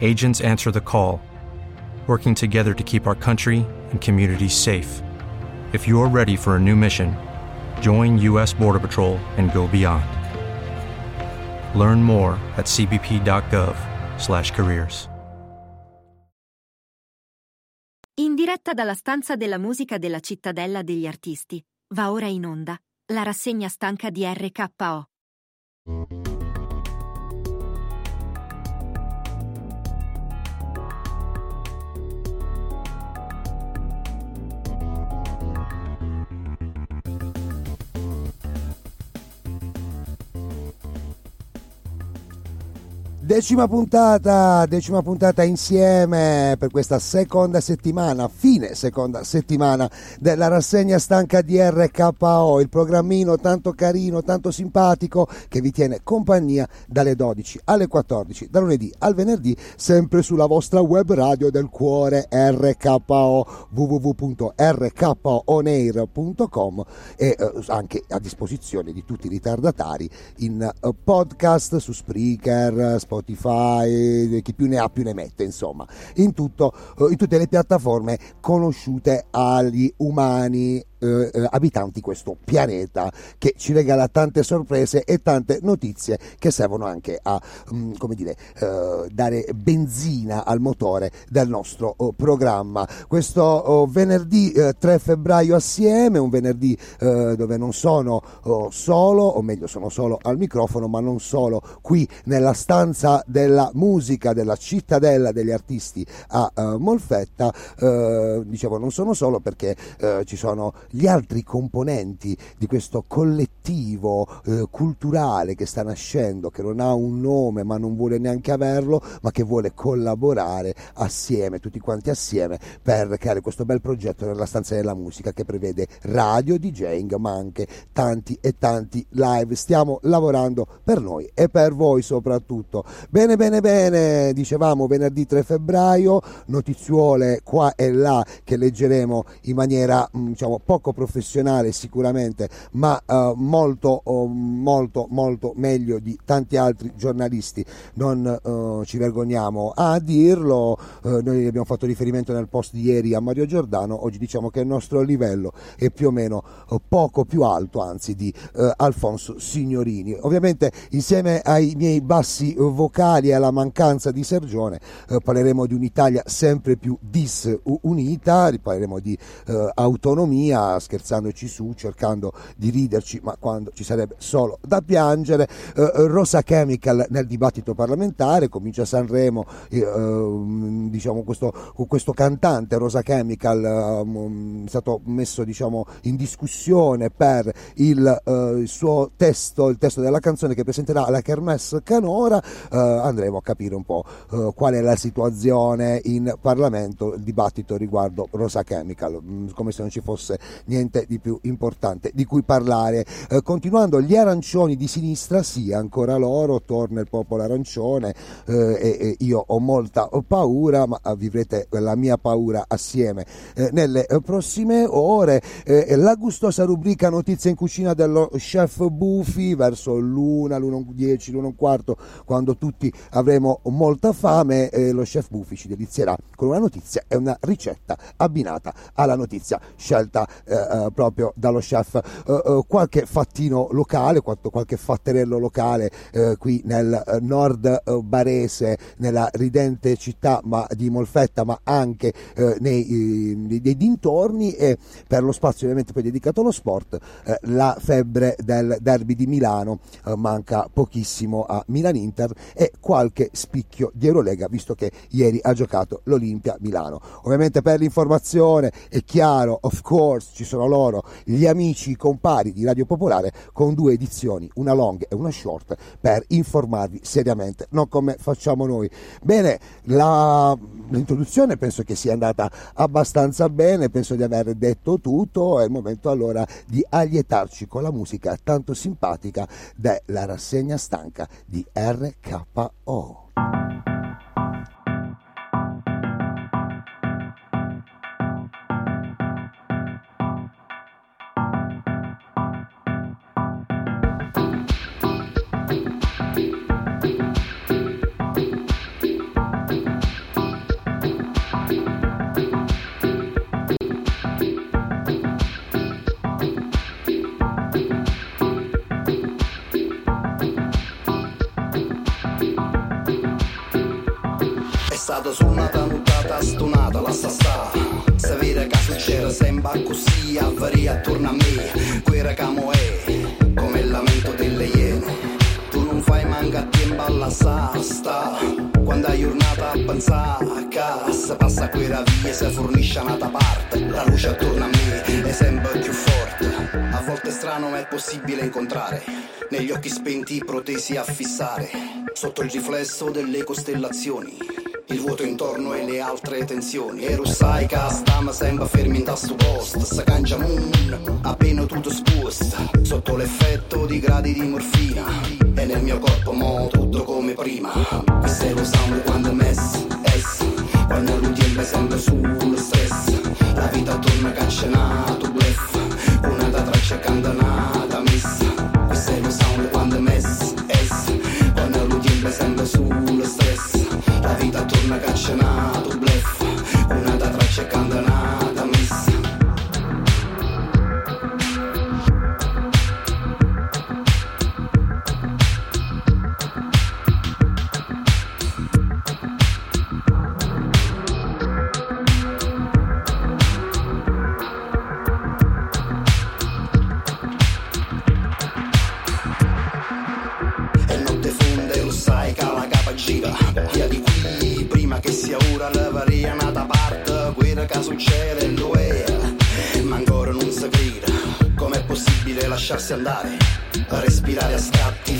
Agents answer the call, working together to keep our country and communities safe. If you're ready for a new mission, join U.S. Border Patrol and go beyond. Learn more at cbp.gov/careers. In diretta dalla stanza della musica della cittadella degli artisti, va ora in onda la rassegna stanca di RKO. Decima puntata, decima puntata insieme per questa seconda settimana, fine seconda settimana della rassegna stanca di RKO, il programmino tanto carino, tanto simpatico che vi tiene compagnia dalle 12 alle 14, da lunedì al venerdì, sempre sulla vostra web radio del cuore RKO, www.rkonair.com e eh, anche a disposizione di tutti i ritardatari in eh, podcast su Spreaker, Spotify, Spotify, chi più ne ha più ne mette, insomma, in, tutto, eh, in tutte le piattaforme conosciute agli umani eh, eh, abitanti questo pianeta che ci regala tante sorprese e tante notizie che servono anche a mh, mm, come dire, eh, dare benzina al motore del nostro oh, programma. Questo oh, venerdì 3 eh, febbraio assieme, un venerdì eh, dove non sono oh, solo, o meglio sono solo al microfono, ma non solo qui nella stanza della musica della cittadella degli artisti a uh, Molfetta, dicevo non sono solo perché ci sono altri componenti di questo collettivo eh, culturale che sta nascendo, che non ha un nome ma non vuole neanche averlo, ma che vuole collaborare assieme, tutti quanti assieme, per creare questo bel progetto nella stanza della musica che prevede radio, DJing, ma anche tanti e tanti live. Stiamo lavorando per noi e per voi soprattutto. Bene, bene, bene, dicevamo venerdì 3 febbraio, notiziole qua e là che leggeremo in maniera mm, diciamo poco poco professionale sicuramente, ma uh, molto, uh, molto, molto meglio di tanti altri giornalisti. Non uh, ci vergogniamo a dirlo. noi abbiamo fatto riferimento nel post di ieri a Mario Giordano. Oggi diciamo che il nostro livello è più o meno poco più alto, anzi, di Alfonso Signorini. Ovviamente, insieme ai miei bassi vocali e alla mancanza di Sergione, parleremo di un'Italia sempre più disunita, parleremo di autonomia, scherzandoci su, cercando di riderci, ma quando ci sarebbe solo da piangere. Eh, Rosa Chemical nel dibattito parlamentare, comincia Sanremo, eh, ehm, diciamo questo, questo, cantante Rosa Chemical eh, è stato messo diciamo, in discussione per il, eh, il, suo testo, il testo della canzone che presenterà alla Kermesse Canora, eh, andremo a capire un po' eh, qual è la situazione in Parlamento, il dibattito riguardo Rosa Chemical, mm, come se non ci fosse niente di più importante di cui parlare. Eh, continuando, gli arancioni di sinistra, sì, ancora loro, torna il popolo arancione eh, e, e, io ho molta paura, ma vivrete la mia paura assieme eh, nelle prossime ore. Eh, la gustosa rubrica Notizie in cucina dello chef Buffy verso l'una, l'1.10, l'1.15, quando tutti avremo molta fame, eh, lo chef Buffy ci delizierà con una notizia e una ricetta abbinata alla notizia scelta eh, proprio dallo chef. qualche fattino locale, qualche fatterello locale qui nel nord barese, nella ridente città ma di Molfetta, ma anche nei, nei, dintorni e per lo spazio ovviamente poi dedicato allo sport, la febbre del derby di Milano, manca pochissimo a Milan-Inter e qualche spicchio di Eurolega visto che ieri ha giocato l'Olimpia Milano. Ovviamente per l'informazione è chiaro, of course, ci sono loro, gli amici, i compari di Radio Popolare con due edizioni, una long e una short, per informarvi seriamente, non come facciamo noi. Bene, la, l'introduzione penso che sia andata abbastanza bene, penso di aver detto tutto, è il momento allora di allietarci con la musica tanto simpatica della rassegna stanca di RKO. Su una nuttata stonata, la sta. Se vede che succede sembra così, avvaria attorno a me. Quella camo è come il lamento delle iene. Tu non fai manca a tempo alla sasta. Quando hai giornata a pensare a casa, passa quella via, si fornisce un'altra parte. La luce attorno a me è sempre più forte. A volte è strano ma è possibile incontrare. Negli occhi spenti protesi a fissare. Sotto il riflesso delle costellazioni il vuoto intorno e le altre tensioni. E sai che stiamo sempre fermi in tasto posto Sa cancia moon, appena tutto sposta Sotto l'effetto di gradi di morfina. E nel mio corpo mo tutto come prima. Questo è lo sound quando messo, es. Quando lui tiene sempre sullo stress. La vita torna cancenato, blef. Una da traccia candanata, vita torna caccionato,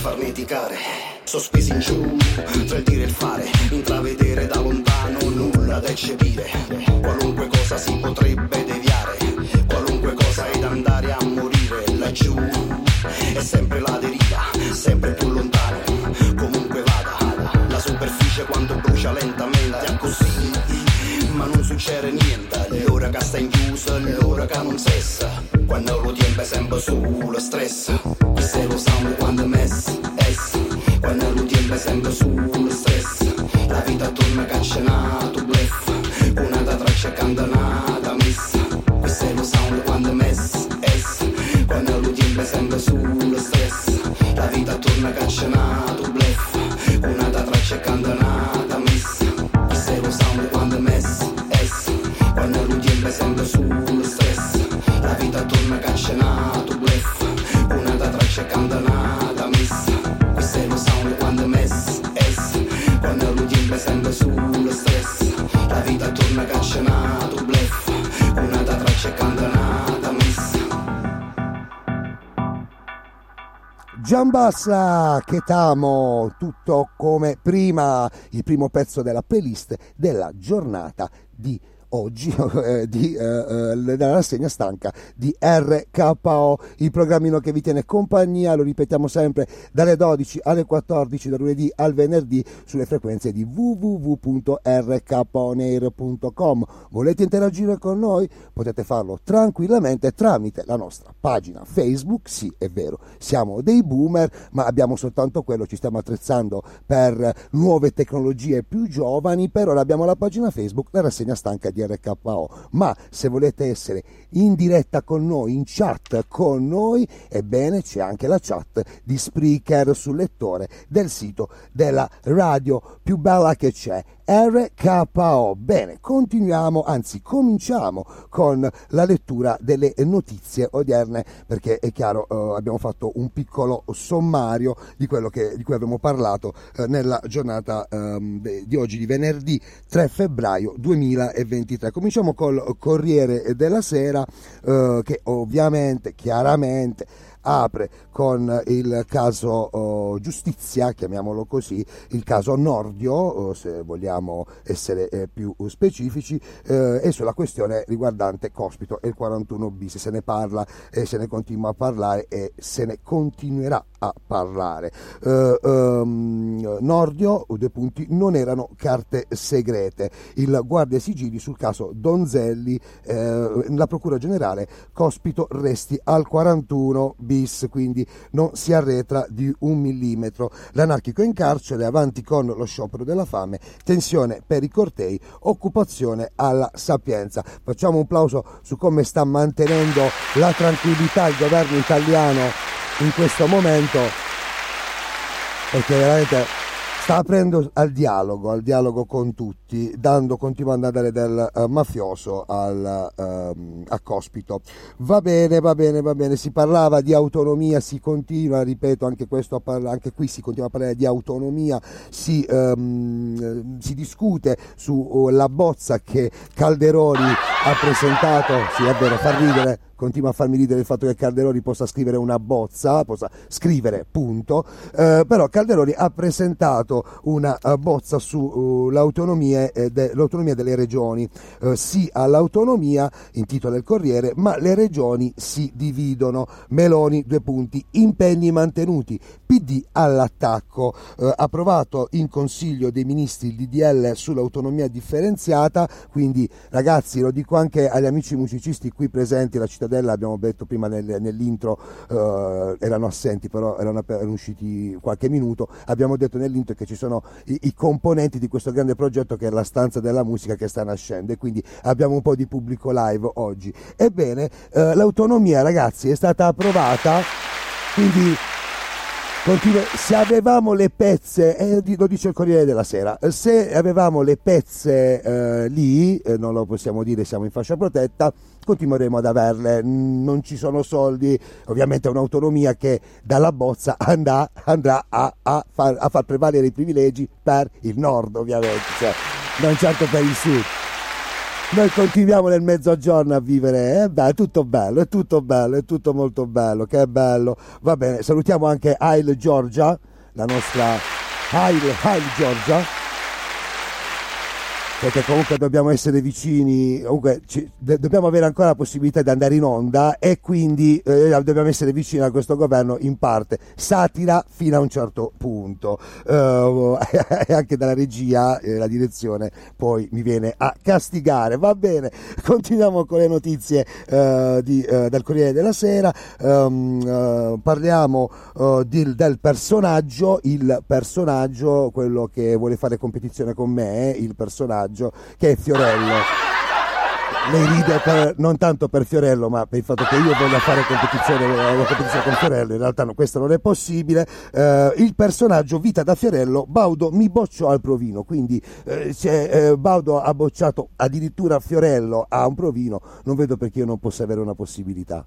farneticare Sospesi in giù, tra il dire e il fare Intravedere da lontano, nulla da eccepire. Qualunque cosa si potrebbe deviare Qualunque cosa da andare a morire laggiù. È sempre la deriva, sempre più lontano Comunque vada, la superficie quando brucia lentamente è così. Ma non succede niente, l'ora che sta in chiusa, l'ora che non cessa Quando lo tiempo è sempre sullo stress. Questo è lo sound quando mess, es Quando lo tiempo è sempre sullo stress. La vita torna caccenato, blef. Una da traccia candanata, miss Questo è lo sound quando mess, es Quando lo tiempo è sempre sullo stress. La vita torna caccenato, blef. Una da traccia candanata, torna caccenato, blef Una da traccia candanata, miss Questo è lo sound quando mess, es Quando tiempo è sempre sullo stress. La vita torna caccenato, blef Una da traccia candanata, miss Giambassa, che t'amo, tutto come prima, il primo pezzo della playlist della giornata di oggi eh, di, eh, eh, della rassegna stanca di RKO, il programmino che vi tiene compagnia, lo ripetiamo sempre, dalle 12 alle 14, da lunedì al venerdì, sulle frequenze di www.rkonair.com. Volete interagire con noi? Potete farlo tranquillamente tramite la nostra pagina Facebook, sì è vero, siamo dei boomer, ma abbiamo soltanto quello, ci stiamo attrezzando per nuove tecnologie più giovani, per ora abbiamo la pagina Facebook, la rassegna stanca di di RKO, ma se volete essere in diretta con noi, in chat con noi, ebbene c'è anche la chat di Spreaker sul lettore del sito della radio più bella che c'è, RKO. Bene, continuiamo, anzi cominciamo con la lettura delle notizie odierne perché è chiaro eh, abbiamo fatto un piccolo sommario di quello che, di cui abbiamo parlato eh, nella giornata ehm, di oggi di venerdì 3 febbraio 2023. Cominciamo col Corriere della Sera eh, che ovviamente, chiaramente apre con il caso oh, giustizia, chiamiamolo così, il caso Nordio, oh, se vogliamo essere eh, più specifici, eh, e sulla questione riguardante Cospito e il 41 bis. Se ne parla e se ne continua a parlare e se ne continuerà a parlare. Uh, um, Nordio, due punti, non erano carte segrete. Il guardia sigilli sul caso Donzelli, eh, la Procura Generale, Cospito resti al 41 bis, quindi non si arretra di un millimetro. L'anarchico in carcere, avanti con lo sciopero della fame, tensione per i cortei, occupazione alla sapienza. Facciamo un plauso su come sta mantenendo la tranquillità il governo italiano in questo momento perché veramente sta aprendo al dialogo, al dialogo con tutti, dando, continuando a dare del uh, mafioso al, uh, a Cospito. Va bene, va bene, va bene, si parlava di autonomia, si continua, ripeto, anche, questo, anche qui si continua a parlare di autonomia, si, um, si discute sulla uh, bozza che Calderoni ha presentato, sì è vero, fa ridere, continua a farmi ridere il fatto che Calderoni possa scrivere una bozza, possa scrivere punto, eh, però Calderoni ha presentato una uh, bozza sull'autonomia uh, de, delle regioni, uh, sì all'autonomia, in titolo del Corriere, ma le regioni si dividono, Meloni due punti, impegni mantenuti, PD all'attacco, approvato in Consiglio dei Ministri il DDL sull'autonomia differenziata, quindi ragazzi lo dico anche agli amici musicisti qui presenti, la città Cittadella, abbiamo detto prima nel, nell'intro, eh, erano assenti, però erano, erano, usciti qualche minuto, abbiamo detto nell'intro che ci sono i, i, componenti di questo grande progetto che è la stanza della musica che sta nascendo e quindi abbiamo un po' di pubblico live oggi. Ebbene, eh, l'autonomia ragazzi è stata approvata, quindi Continua, se avevamo le pezze, eh, lo dice il Corriere della Sera, se avevamo le pezze eh, lì, eh, non lo possiamo dire, siamo in fascia protetta, continueremo ad averle, non ci sono soldi, ovviamente è un'autonomia che dalla bozza andrà, andrà a, a, far, a, far, prevalere i privilegi per il nord ovviamente, cioè, non certo per il sud. Noi continuiamo nel mezzogiorno a vivere, eh? È tutto bello, è tutto bello, è tutto molto bello, che bello. Va bene, salutiamo anche Hail Georgia, la nostra Hail, Hail Georgia perché comunque dobbiamo essere vicini, comunque ci, de, dobbiamo avere ancora la possibilità di andare in onda e quindi eh, dobbiamo essere vicini a questo governo in parte, satira fino a un certo punto. Uh, e anche dalla regia e la direzione poi mi viene a castigare, va bene, continuiamo con le notizie uh, di, uh, del Corriere della Sera, um, parliamo di, del personaggio, il personaggio, quello che vuole fare competizione con me, il personaggio personaggio che è Fiorello. Lei ride per, non tanto per Fiorello, ma per il fatto che io voglia fare competizione, una competizione con Fiorello. In realtà no, questo non è possibile. Eh, il personaggio Vita da Fiorello, Baudo mi boccio al provino. Quindi eh, se eh, Baudo ha bocciato addirittura Fiorello a un provino, non vedo perché io non possa avere una possibilità.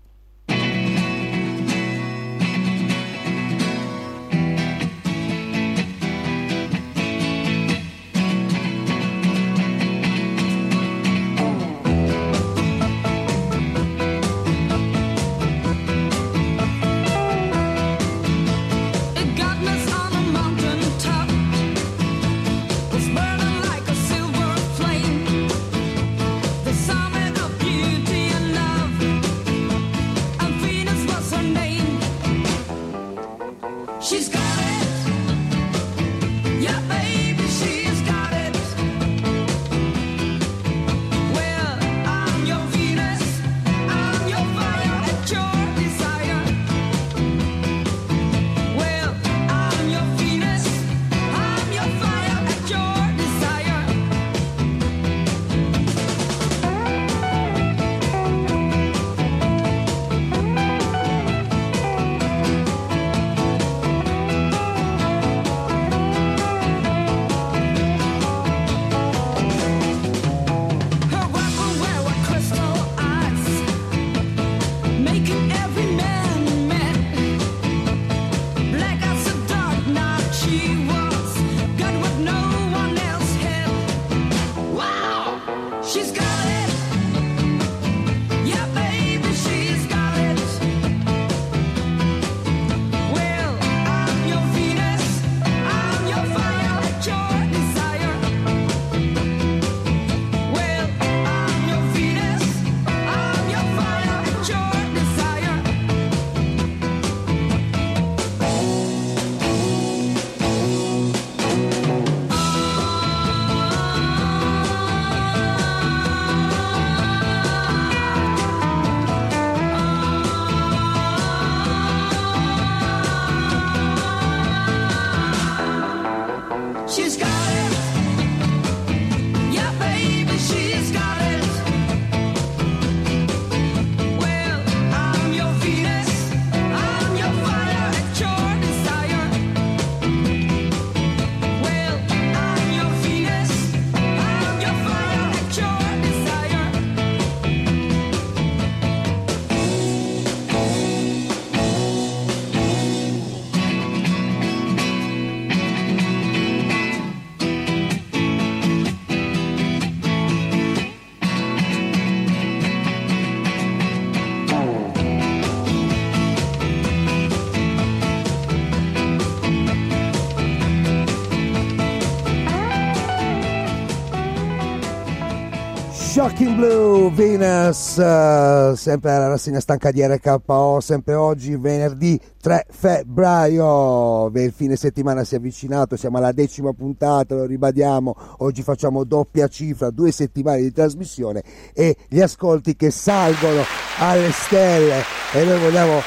Blue, Venus, uh, sempre la rassegna stanca di RKO, sempre oggi, venerdì 3 febbraio, il fine settimana si è avvicinato, siamo alla decima puntata, lo ribadiamo, oggi facciamo doppia cifra, due settimane di trasmissione e gli ascolti che salgono alle stelle. E noi vogliamo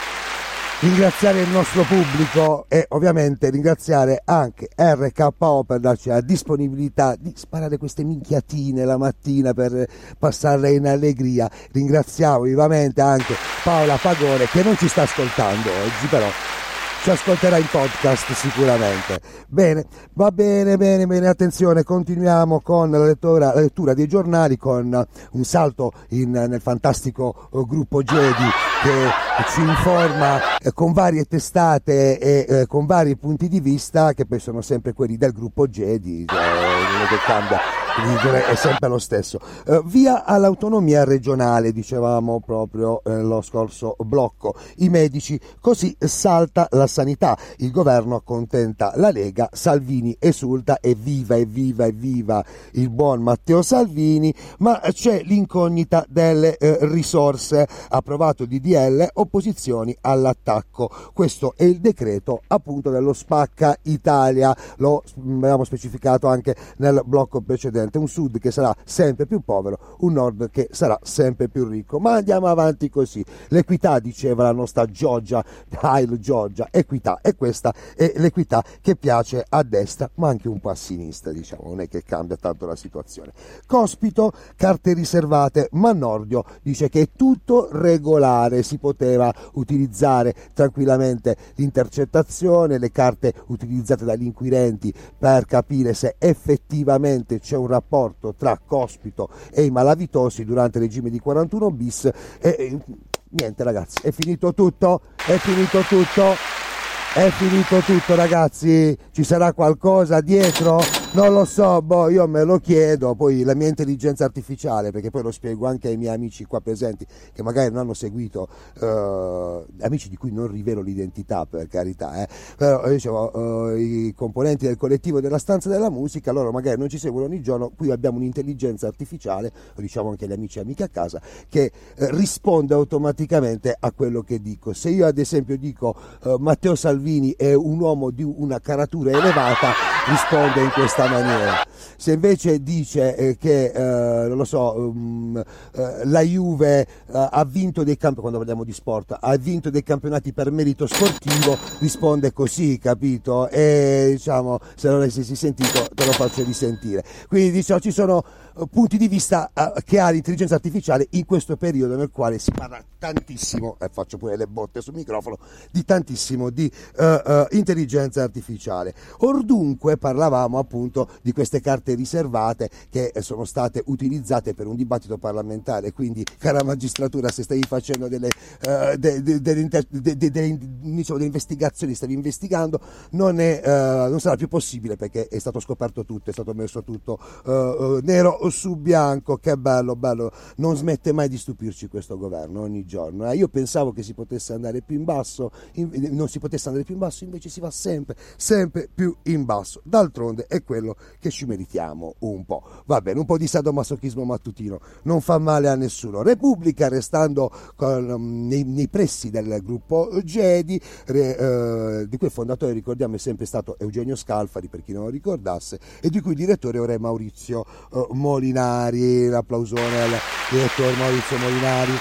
ringraziare il nostro pubblico e ovviamente ringraziare anche RKO per darci la disponibilità di sparare queste minchiatine la mattina per passarle in allegria. Ringraziamo vivamente anche Paola Pagone che non ci sta ascoltando oggi però ci ascolterà in podcast sicuramente. Bene, va bene, bene, bene, attenzione, continuiamo con la lettura, la lettura dei giornali con un salto in, nel fantastico uh, gruppo Jedi che ci informa eh, con varie testate e eh, con vari punti di vista che poi sono sempre quelli del gruppo Jedi, non che cambia è sempre lo stesso. Uh, via all'autonomia regionale, dicevamo proprio eh, lo scorso blocco. I medici, così salta la sanità. Il governo accontenta la Lega, Salvini esulta, evviva, evviva, evviva il buon Matteo Salvini, ma c'è l'incognita delle eh, risorse. Approvato DDL, opposizioni all'attacco. Questo è il decreto appunto dello spacca Italia, lo abbiamo specificato anche nel blocco precedente Presidente, un Sud che sarà sempre più povero, un Nord che sarà sempre più ricco. Ma andiamo avanti così. L'equità, diceva la nostra Giorgia, Hail Giorgia, equità. E questa è l'equità che piace a destra, ma anche un po' a sinistra, diciamo, non è che cambia tanto la situazione. Cospito, carte riservate, ma Nordio dice che è tutto regolare, si poteva utilizzare tranquillamente l'intercettazione, le carte utilizzate dagli inquirenti per capire se effettivamente c'è un rapporto tra Cospito e i malavitosi durante il regime di 41 bis e, e niente ragazzi, è finito tutto, è finito tutto. È finito tutto ragazzi? Ci sarà qualcosa dietro? Non lo so, boh, io me lo chiedo, poi la mia intelligenza artificiale, perché poi lo spiego anche ai miei amici qua presenti che magari non hanno seguito, eh, amici di cui non rivelo l'identità per carità, eh, però dicevo, eh, i componenti del collettivo della stanza della musica, loro magari non ci seguono ogni giorno, qui abbiamo un'intelligenza artificiale, lo diciamo anche agli amici e amiche a casa, che eh, risponde automaticamente a quello che dico. Se io ad esempio dico eh, Matteo Salvini è un uomo di una caratura elevata, risponde in questa maniera. Se invece dice eh, che, eh, non lo so, um, eh, la Juve eh, ha vinto dei campionati, quando parliamo di sport, ha vinto dei campionati per merito sportivo, risponde così, capito? E diciamo, se non avessi sentito, te lo faccio risentire. Quindi diciamo, ci sono eh, punti di vista che ha l'intelligenza artificiale in questo periodo nel quale si parla tantissimo, e faccio pure le botte sul microfono, di tantissimo di uh, uh, intelligenza artificiale. Or dunque parlavamo appunto di queste carte riservate che sono state utilizzate per un dibattito parlamentare. Quindi, cara magistratura, se stavi facendo delle, uh, de, de, de, diciamo, delle investigazioni, stavi investigando, non, è, uh, non, sarà più possibile perché è stato scoperto tutto, è stato messo tutto uh, nero su bianco. Che bello, bello, non smette mai di stupirci questo governo ogni giorno. Eh? Io pensavo che si potesse andare più in basso, in, non si potesse andare più in basso, invece si va sempre, sempre più in basso. D'altronde è quello che ci meritiamo un po'. Va bene, un po' di sadomasochismo mattutino non fa male a nessuno. Repubblica, restando con, um, nei, nei, pressi del gruppo Jedi, re, eh, di cui il fondatore, ricordiamo, è sempre stato Eugenio Scalfari, per chi non lo ricordasse, e di cui il direttore ora è Maurizio eh, Molinari. L'applausone al direttore Maurizio Molinari.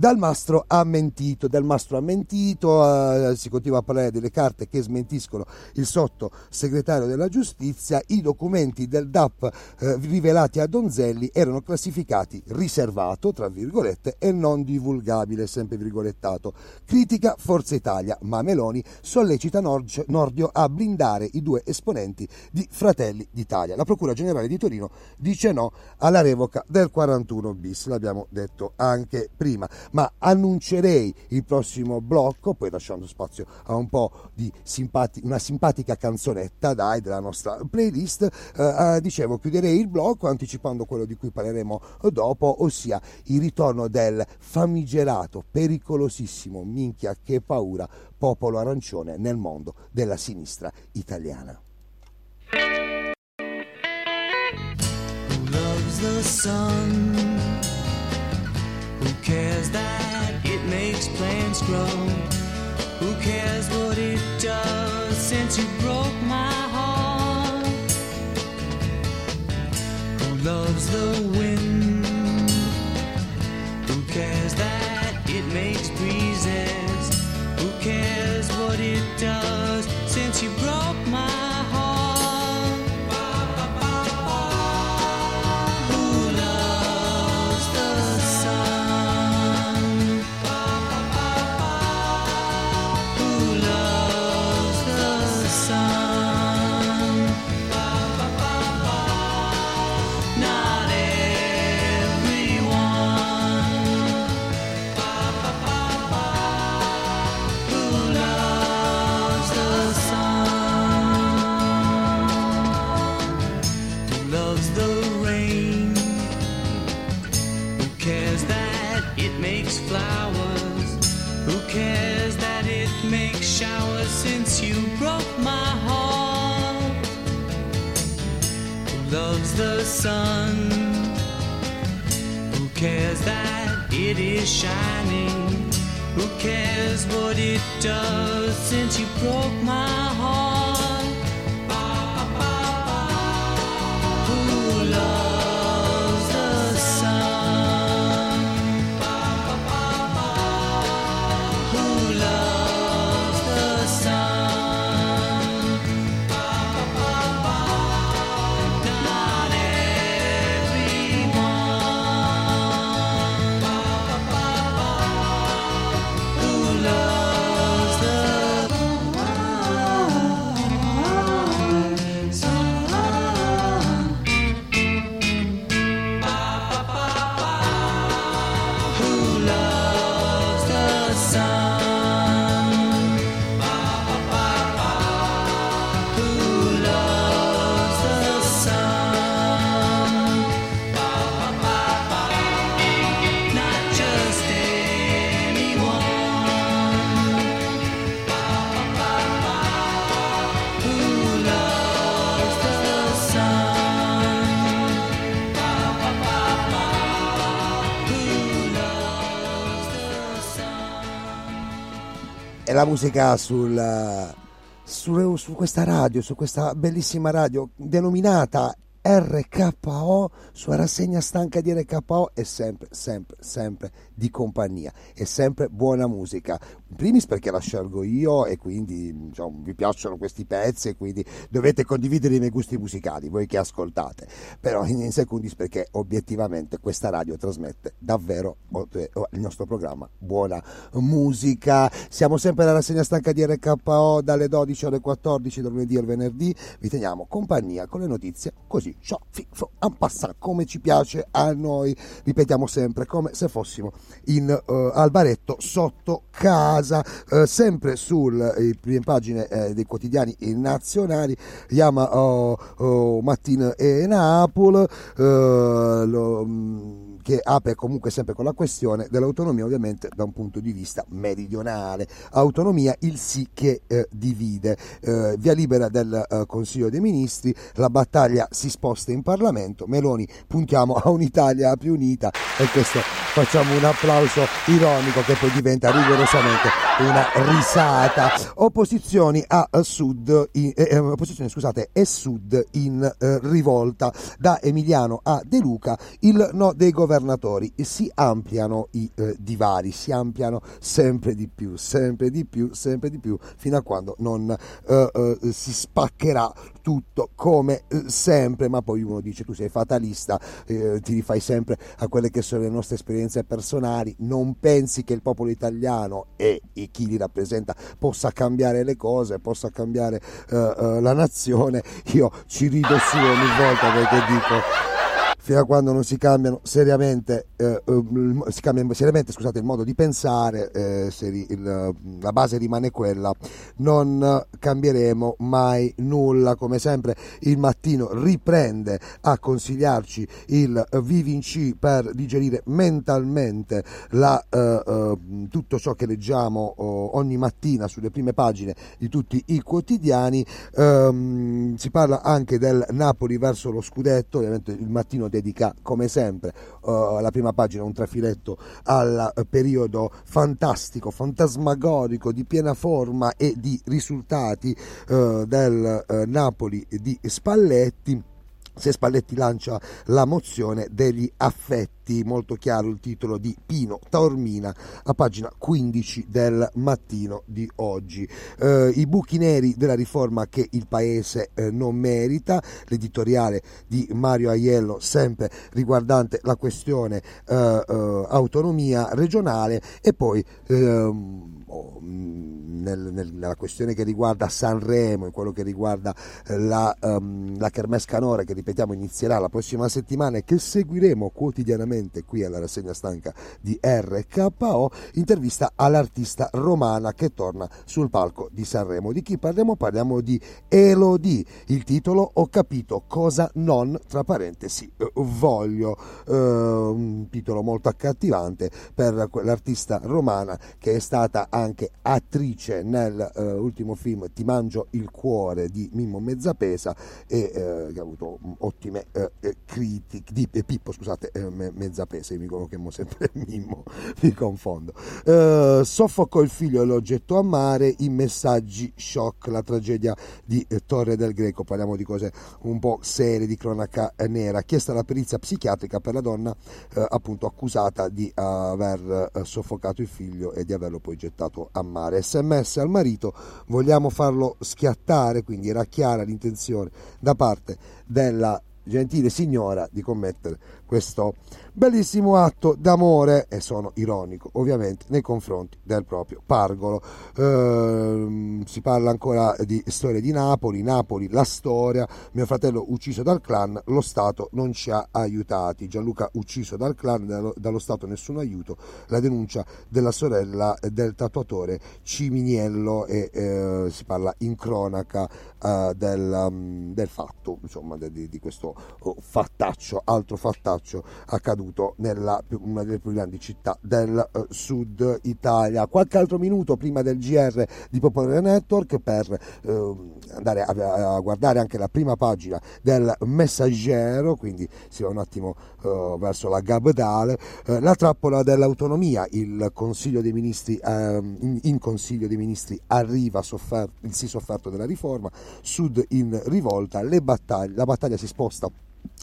Dal mastro ha mentito, Dal mastro ha mentito, eh, si continua a parlare delle carte che smentiscono il sottosegretario della giustizia, i documenti del DAP eh, rivelati a Donzelli erano classificati riservato, tra virgolette, e non divulgabile, sempre virgolettato. Critica Forza Italia, ma Meloni sollecita Nordio a blindare i due esponenti di Fratelli d'Italia. La Procura Generale di Torino dice no alla revoca del 41 bis, l'abbiamo detto anche prima ma annuncerei il prossimo blocco, poi lasciando spazio a un po' di simpati- una simpatica canzonetta, dai, della nostra playlist, eh, eh, dicevo, chiuderei il blocco anticipando quello di cui parleremo dopo, ossia il ritorno del famigerato, pericolosissimo, minchia che paura, popolo arancione nel mondo della sinistra italiana. Who loves the sun? Who cares that it makes plants grow? Who cares what it does since you broke my heart? Who loves the wind? The sun. Who cares that it is shining? Who cares what it does since you broke my heart? La musica sul, su, su questa radio, su questa bellissima radio denominata RKO, sua rassegna stanca di RKO è sempre, sempre, sempre di compagnia, è sempre buona musica. In primis perché la scelgo io e quindi diciamo, vi piacciono questi pezzi e quindi dovete condividere i miei gusti musicali, voi che ascoltate. Però in, secundis perché obiettivamente questa radio trasmette davvero eh, il nostro programma buona musica. Siamo sempre alla rassegna stanca di RKO dalle 12 alle 14 dal lunedì al venerdì. Vi teniamo compagnia con le notizie così ciò, fifo, en passant, come ci piace a noi, ripetiamo sempre, come se fossimo in uh, al sotto casa, uh, sempre sulle prime pagine eh, dei quotidiani nazionali, Yama oh, oh, Mattina e Napoli, lo, um, che apre comunque sempre con la questione dell'autonomia ovviamente da un punto di vista meridionale. Autonomia, il sì che eh, divide. Eh, via libera del eh, Consiglio dei Ministri, la battaglia si sposta in Parlamento, Meloni puntiamo a un'Italia più unita e questo facciamo un applauso ironico che poi diventa rigorosamente una risata. Opposizioni a sud, in, eh, eh opposizioni scusate, e sud in eh, rivolta. Da Emiliano a De Luca il no dei governatori. Si ampliano i eh, divari, si ampliano sempre di più, sempre di più, sempre di più, fino a quando non eh, eh, si spaccherà tutto come sempre, ma poi uno dice tu sei fatalista, ti rifai sempre a quelle che sono le nostre esperienze personali, non pensi che il popolo italiano e chi li rappresenta possa cambiare le cose, possa cambiare uh, la nazione, io ci rido su ogni volta perché dico fino a quando non si cambiano seriamente, eh, eh si cambia seriamente scusate, il modo di pensare, eh, se il, la base rimane quella, non cambieremo mai nulla. Come sempre il mattino riprende a consigliarci il Vivinci per digerire mentalmente la, eh, eh tutto ciò che leggiamo oh, ogni mattina sulle prime pagine di tutti i quotidiani. Ehm, si parla anche del Napoli verso lo scudetto, ovviamente il mattino dedica come sempre uh, la prima pagina un trafiletto al periodo fantastico, fantasmagorico di piena forma e di risultati uh, del Napoli di Spalletti. Se Spalletti lancia la mozione degli affetti, molto chiaro il titolo di Pino Taormina a pagina 15 del mattino di oggi. Eh, I buchi neri della riforma che il paese eh, non merita, l'editoriale di Mario Aiello sempre riguardante la questione eh, eh autonomia regionale e poi ehm, nel, nel, nella questione che riguarda Sanremo e quello che riguarda eh, la, um, la Kermesse Canora che ripetiamo inizierà la prossima settimana e che seguiremo quotidianamente qui alla rassegna stanca di RKO, intervista all'artista romana che torna sul palco di Sanremo. Di chi parliamo? Parliamo di Elodie. Il titolo Ho capito cosa non, tra parentesi, eh, voglio. Uh, un titolo molto accattivante per quell'artista romana che è stata anche attrice nell'ultimo uh, film Ti mangio il cuore di Mimmo Mezzapesa e uh, che ha avuto ottime uh, critiche di Pippo scusate Mezzapesa io mi confondo sempre Mimmo mi confondo. Soffocò il figlio e lo gettò a mare i messaggi shock la tragedia di Torre del Greco. Parliamo di cose un po' serie di cronaca nera. Chiesta la perizia psichiatrica per la donna appunto accusata di aver soffocato il figlio e di averlo poi gettato a mare. Sms al marito, vogliamo farlo schiattare, quindi era chiara l'intenzione da parte della gentile signora di commettere questo bellissimo atto d'amore e sono ironico ovviamente nei confronti del proprio Pargolo. Eh, si parla ancora di storia di Napoli, Napoli la storia, mio fratello ucciso dal clan, lo Stato non ci ha aiutati, Gianluca ucciso dal clan, dallo, dallo Stato nessun aiuto, la denuncia della sorella del tatuatore Ciminiello e eh, si parla in cronaca eh, del, um, del, fatto, insomma di, di questo oh, fattaccio, altro fattaccio traccio accaduto nella una delle più grandi città del uh, sud Italia. Qualche altro minuto prima del GR di Popolare Network per uh, andare a, a, guardare anche la prima pagina del Messaggero, quindi si va un attimo uh, verso la Gabdale, la trappola dell'autonomia, il Consiglio dei Ministri, ehm, in, in, Consiglio dei Ministri arriva sofferto, il sì sofferto della riforma, Sud in rivolta, battaglie, la battaglia si sposta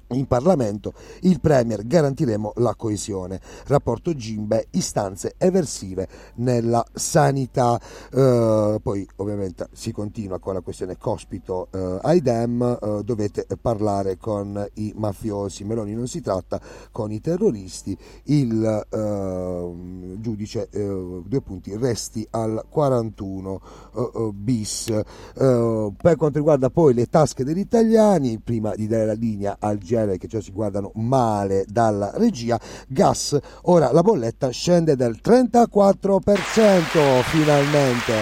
in Parlamento, il Premier garantiremo la coesione. Rapporto Gimbe, istanze eversive nella sanità. Eh, poi ovviamente si continua con la questione cospito eh, Aidem, eh, dovete parlare con i mafiosi, Meloni non si tratta con i terroristi, il eh, giudice eh, due punti resti al 41 eh, bis. per quanto riguarda poi le tasche degli italiani, prima di dare la linea al G GR che già si guardano male dalla regia, gas, ora la bolletta scende del 34% finalmente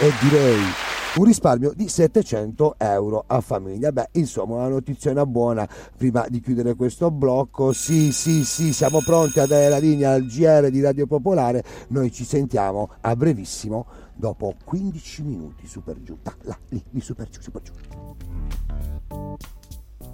e direi un risparmio di 700 euro a famiglia. Beh, insomma, una notizia buona prima di chiudere questo blocco. Sì, sì, sì, siamo pronti a dare la linea al GR di Radio Popolare. Noi ci sentiamo a brevissimo dopo 15 minuti super giù. Da, là, lì, lì, super giù, super giù.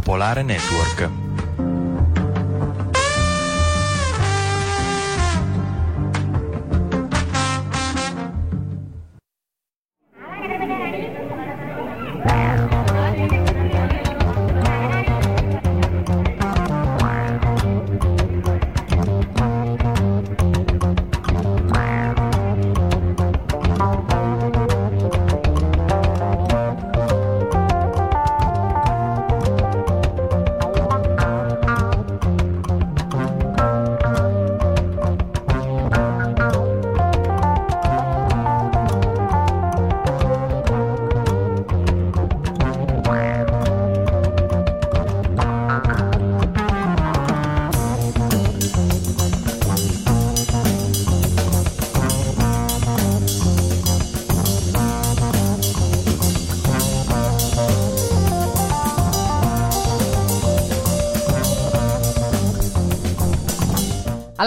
Popolare Network.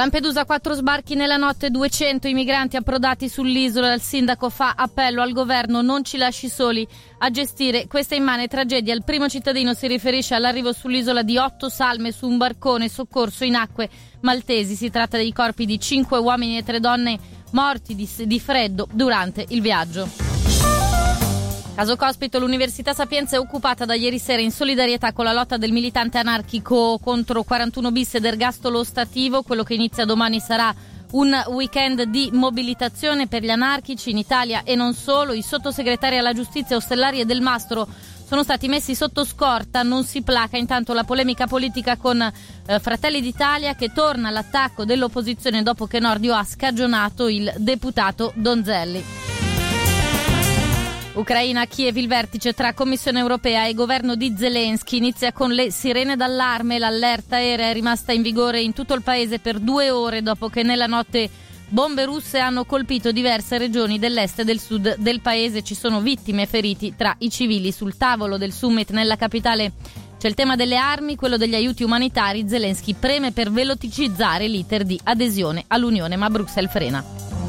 Lampedusa quattro sbarchi nella notte, 200 i migranti approdati sull'isola. Il sindaco fa appello al governo non ci lasci soli a gestire questa immane tragedia. Il primo cittadino si riferisce all'arrivo sull'isola di otto salme su un barcone soccorso in acque maltesi. Si tratta dei corpi di cinque uomini e tre donne morti di, di freddo durante il viaggio. Caso Cospito, l'Università Sapienza è occupata da ieri sera in solidarietà con la lotta del militante anarchico contro 41 bis ed ergastolo ostativo. Quello che inizia domani sarà un weekend di mobilitazione per gli anarchici in Italia e non solo. I sottosegretari alla giustizia Ostellari e Del Mastro sono stati messi sotto scorta, non si placa intanto la polemica politica con eh, Fratelli d'Italia che torna all'attacco dell'opposizione dopo che Nordio ha scagionato il deputato Donzelli. Ucraina, Kiev, il vertice tra Commissione europea e governo di Zelensky inizia con le sirene d'allarme. L'allerta aerea è rimasta in vigore in tutto il paese per due ore dopo che nella notte bombe russe hanno colpito diverse regioni dell'est e del sud del paese. Ci sono vittime e feriti tra i civili. Sul tavolo del summit nella capitale c'è il tema delle armi, quello degli aiuti umanitari. Zelensky preme per velocizzare l'iter di adesione all'Unione, ma Bruxelles frena.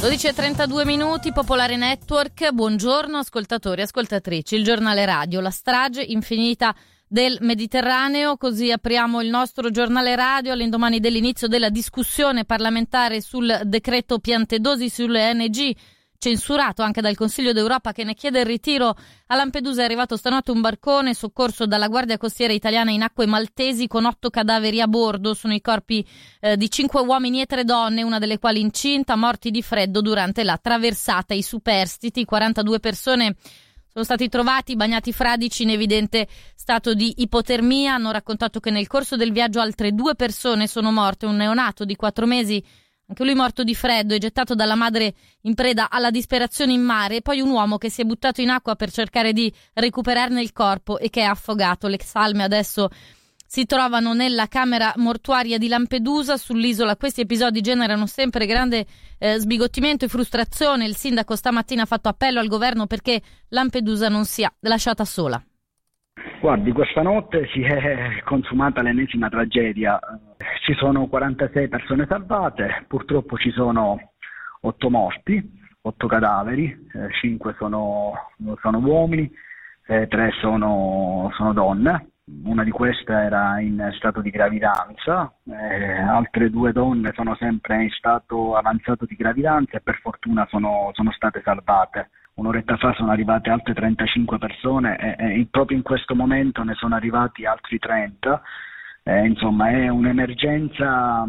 12.32 minuti, Popolare Network, buongiorno ascoltatori e ascoltatrici, il giornale radio, la strage infinita del Mediterraneo, così apriamo il nostro giornale radio all'indomani dell'inizio della discussione parlamentare sul decreto Piantedosi sulle NG censurato anche dal Consiglio d'Europa che ne chiede il ritiro. A Lampedusa è arrivato stanotte un barcone soccorso dalla Guardia Costiera italiana in acque maltesi con otto cadaveri a bordo. Sono i corpi eh, di cinque uomini e tre donne, una delle quali incinta, morti di freddo durante la traversata. I superstiti, 42 persone sono stati trovati bagnati fradici in evidente stato di ipotermia. Hanno raccontato che nel corso del viaggio altre due persone sono morte. Un neonato di quattro mesi anche lui morto di freddo e gettato dalla madre in preda alla disperazione in mare, e poi un uomo che si è buttato in acqua per cercare di recuperarne il corpo e che è affogato. Le salme adesso si trovano nella camera mortuaria di Lampedusa sull'isola. Questi episodi generano sempre grande eh, sbigottimento e frustrazione. Il sindaco stamattina ha fatto appello al governo perché Lampedusa non sia lasciata sola. Guardi, questa notte si è consumata l'ennesima tragedia. Ci sono 46 persone salvate, purtroppo ci sono 8 morti, 8 cadaveri, eh, 5 sono, sono uomini, eh, 3 sono, sono donne una di queste era in stato di gravidanza, eh, altre due donne sono sempre in stato avanzato di gravidanza e per fortuna sono, sono state salvate. Un'oretta fa sono arrivate altre 35 persone e, e, proprio in questo momento ne sono arrivati altri 30. Eh, insomma è un'emergenza,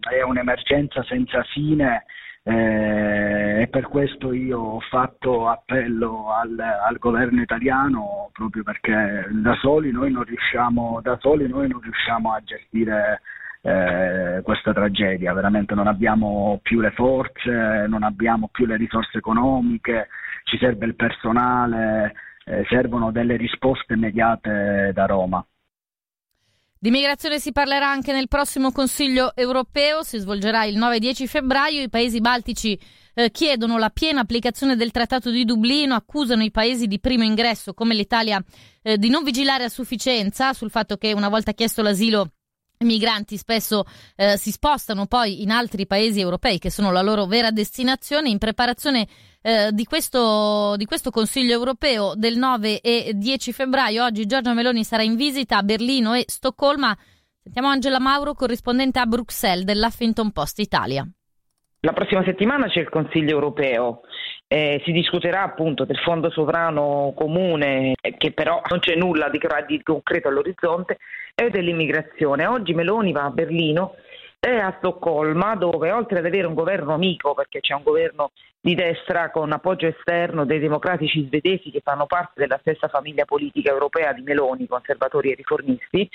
è un'emergenza senza fine eh, e per questo io ho fatto appello al, al, governo italiano proprio perché da soli noi non riusciamo, soli noi non riusciamo a gestire eh, questa tragedia, veramente non abbiamo più le forze, non abbiamo più le risorse economiche, ci serve il personale, eh, servono delle risposte immediate da Roma. Di migrazione si parlerà anche nel prossimo Consiglio europeo, si svolgerà il 9-10 febbraio. I paesi baltici eh, chiedono la piena applicazione del Trattato di Dublino, accusano i paesi di primo ingresso come l'Italia eh, di non vigilare a sufficienza sul fatto che una volta chiesto l'asilo i migranti spesso eh, si spostano poi in altri paesi europei che sono la loro vera destinazione. In preparazione eh, di, questo, di, questo, Consiglio europeo del 9 e 10 febbraio, oggi Giorgia Meloni sarà in visita a Berlino e Stoccolma. Sentiamo Angela Mauro, corrispondente a Bruxelles dell'Huffington Post Italia. La prossima settimana c'è il Consiglio europeo. Eh, si discuterà appunto del fondo sovrano comune, eh, che però non c'è nulla di, di concreto all'orizzonte, e dell'immigrazione. Oggi Meloni va a Berlino e a Stoccolma, dove oltre ad avere un governo amico, perché c'è un governo di destra con appoggio esterno dei democratici svedesi che fanno parte della stessa famiglia politica europea di Meloni, conservatori e riformisti,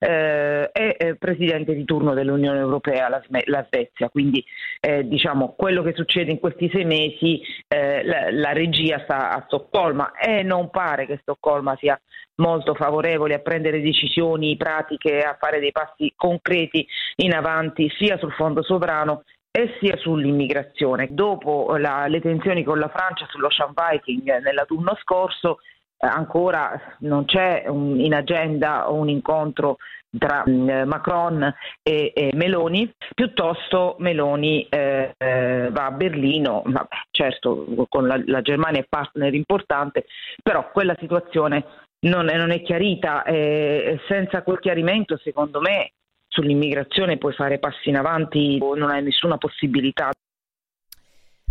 eh, è eh, presidente di turno dell'Unione Europea, la, la Svezia. Quindi eh, diciamo quello che succede in questi sei mesi, eh, la, la, regia sta a Stoccolma e non pare che Stoccolma sia molto favorevole a prendere decisioni pratiche, a fare dei passi concreti in avanti sia sul fondo sovrano e sia sull'immigrazione. Dopo la, le tensioni con la Francia sull'Ocean Viking nell'autunno scorso, eh, ancora non c'è un, in agenda un incontro tra eh, Macron e, e, Meloni, piuttosto Meloni eh, eh, va a Berlino, ma certo con la, la Germania è partner importante, però quella situazione non è, non è chiarita e senza quel chiarimento secondo me sull'immigrazione puoi fare passi in avanti, non hai nessuna possibilità.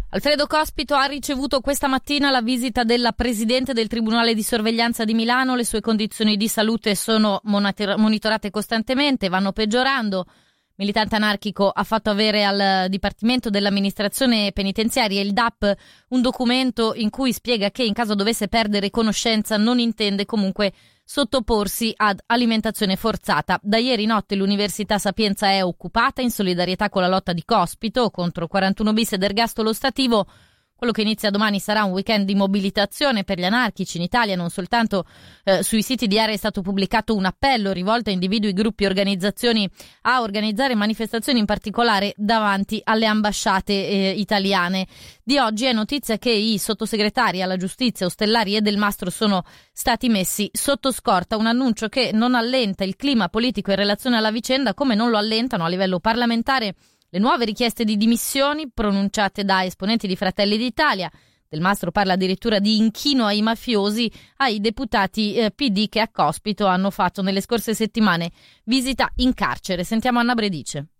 Alfredo Cospito ha ricevuto questa mattina la visita della Presidente del Tribunale di Sorveglianza di Milano. Le sue condizioni di salute sono monitorate costantemente, vanno peggiorando militante anarchico, ha fatto avere al Dipartimento dell'amministrazione penitenziaria, il DAP, un documento in cui spiega che in caso dovesse perdere conoscenza non intende comunque sottoporsi ad alimentazione forzata. Da ieri notte l'Università Sapienza è occupata in solidarietà con la lotta di Cospito contro 41 bis ed ergastolo stativo quello che inizia domani sarà un weekend di mobilitazione per gli anarchici in Italia, non soltanto eh, sui siti di area è stato pubblicato un appello rivolto a individui, gruppi e organizzazioni a organizzare manifestazioni in particolare davanti alle ambasciate eh, italiane. Di oggi è notizia che i sottosegretari alla giustizia Ostellari e Del Mastro sono stati messi sotto scorta, un annuncio che non allenta il clima politico in relazione alla vicenda come non lo allentano a livello parlamentare le nuove richieste di dimissioni pronunciate da esponenti di Fratelli d'Italia. Del Mastro parla addirittura di inchino ai mafiosi, ai deputati eh, PD che a Cospito hanno fatto nelle scorse settimane visita in carcere. Sentiamo Anna Bredice.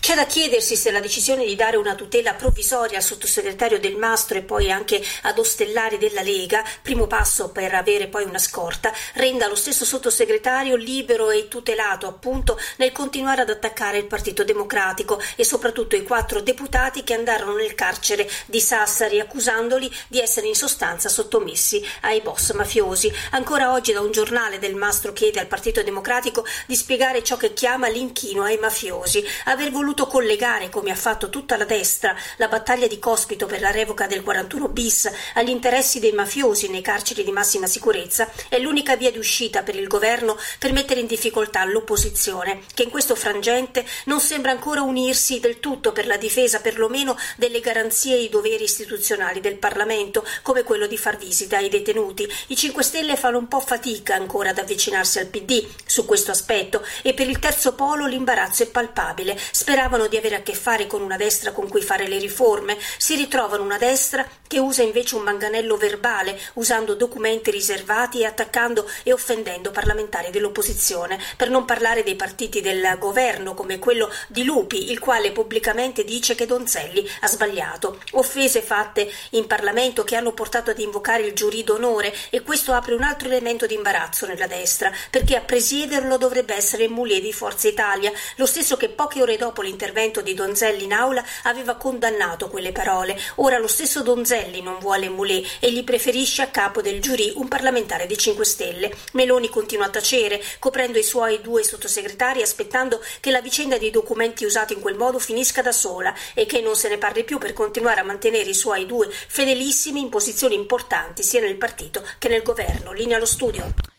C'è da chiedersi se la decisione di dare una tutela provvisoria al sottosegretario Del Mastro e poi anche ad Ostellari della Lega, primo passo per avere poi una scorta, renda lo stesso sottosegretario libero e tutelato appunto nel continuare ad attaccare il Partito Democratico e soprattutto i quattro deputati che andarono nel carcere di Sassari accusandoli di essere in sostanza sottomessi ai boss mafiosi. Ancora oggi da un giornale Del Mastro chiede al Partito Democratico di spiegare ciò che chiama l'inchino ai mafiosi. Aver voluto voluto collegare, come ha fatto tutta la destra, la battaglia di Cospito per la revoca del 41 bis agli interessi dei mafiosi nei carceri di massima sicurezza, è l'unica via di uscita per il governo per mettere in difficoltà l'opposizione, che in questo frangente non sembra ancora unirsi del tutto per la difesa perlomeno delle garanzie e i doveri istituzionali del Parlamento, come quello di far visita ai detenuti. I 5 Stelle fanno un po' fatica ancora ad avvicinarsi al PD su questo aspetto e per il terzo polo l'imbarazzo è palpabile. Speravano di avere a che fare con una destra con cui fare le riforme, si ritrovano una destra che usa invece un manganello verbale, usando documenti riservati e attaccando e offendendo parlamentari dell'opposizione, per non parlare dei partiti del governo come quello di Lupi, il quale pubblicamente dice che Donzelli ha sbagliato. Offese fatte in Parlamento che hanno portato ad invocare il giurì d'onore e questo apre un altro elemento di imbarazzo nella destra, perché a presiederlo dovrebbe essere Moulier di Forza Italia, lo stesso che poche ore dopo l'intervento di Donzelli in aula aveva condannato quelle parole. Ora lo stesso Donzelli non vuole Moulet e gli preferisce a capo del giurì un parlamentare dei 5 Stelle. Meloni continua a tacere, coprendo i suoi due sottosegretari aspettando che la vicenda dei documenti usati in quel modo finisca da sola e che non se ne parli più per continuare a mantenere i suoi due fedelissimi in posizioni importanti sia nel partito che nel governo. Linea allo studio.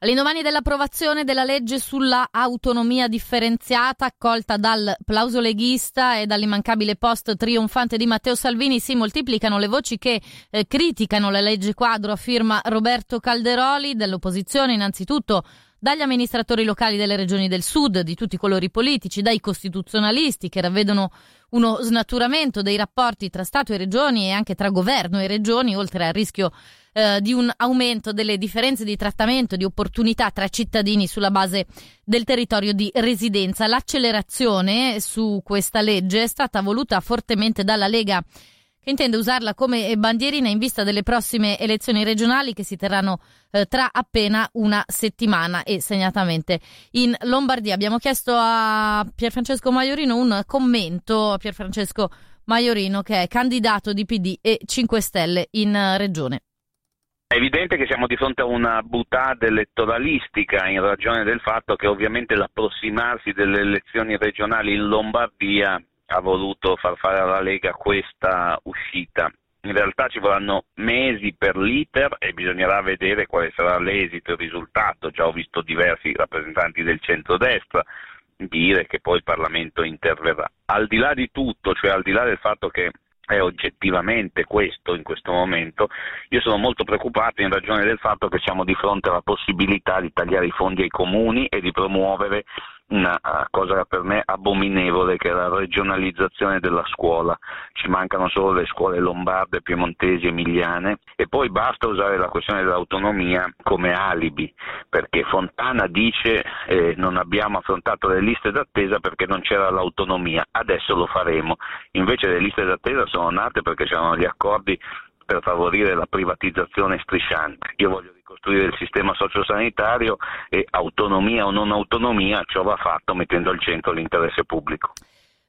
All'indomani dell'approvazione della legge sulla autonomia differenziata, accolta dal plauso leghista e dall'immancabile post trionfante di Matteo Salvini, si moltiplicano le voci che eh, criticano la legge quadro a firma Roberto Calderoli dell'opposizione, innanzitutto dagli amministratori locali delle regioni del sud, di tutti i colori politici, dai costituzionalisti che ravvedono uno snaturamento dei rapporti tra Stato e regioni e anche tra governo e regioni, oltre al rischio eh, di un aumento delle differenze di trattamento, di opportunità tra cittadini sulla base del territorio di residenza. L'accelerazione su questa legge è stata voluta fortemente dalla Lega intende usarla come bandierina in vista delle prossime elezioni regionali che si terranno eh, tra appena una settimana e segnatamente in Lombardia. Abbiamo chiesto a Pierfrancesco Maiorino un commento, Pierfrancesco Maiorino che è candidato di PD e 5 Stelle in regione. È evidente che siamo di fronte a una buttata elettoralistica in ragione del fatto che ovviamente l'approssimarsi delle elezioni regionali in Lombardia ha voluto far fare alla Lega questa uscita. In realtà ci vorranno mesi per l'iter e bisognerà vedere quale sarà l'esito, il risultato. Già ho visto diversi rappresentanti del centrodestra dire che poi il Parlamento interverrà. Al di là di tutto, cioè al di là del fatto che è oggettivamente questo in questo momento, io sono molto preoccupato in ragione del fatto che siamo di fronte alla possibilità di tagliare i fondi ai comuni e di promuovere una cosa per me abominevole che è la regionalizzazione della scuola. Ci mancano solo le scuole lombarde, piemontesi, emiliane e poi basta usare la questione dell'autonomia come alibi, perché Fontana dice eh, non abbiamo affrontato le liste d'attesa perché non c'era l'autonomia, adesso lo faremo. Invece le liste d'attesa sono nate perché c'erano gli accordi per favorire la privatizzazione strisciante. Io voglio ricostruire il sistema sociosanitario e autonomia o non autonomia, ciò va fatto mettendo al centro l'interesse pubblico.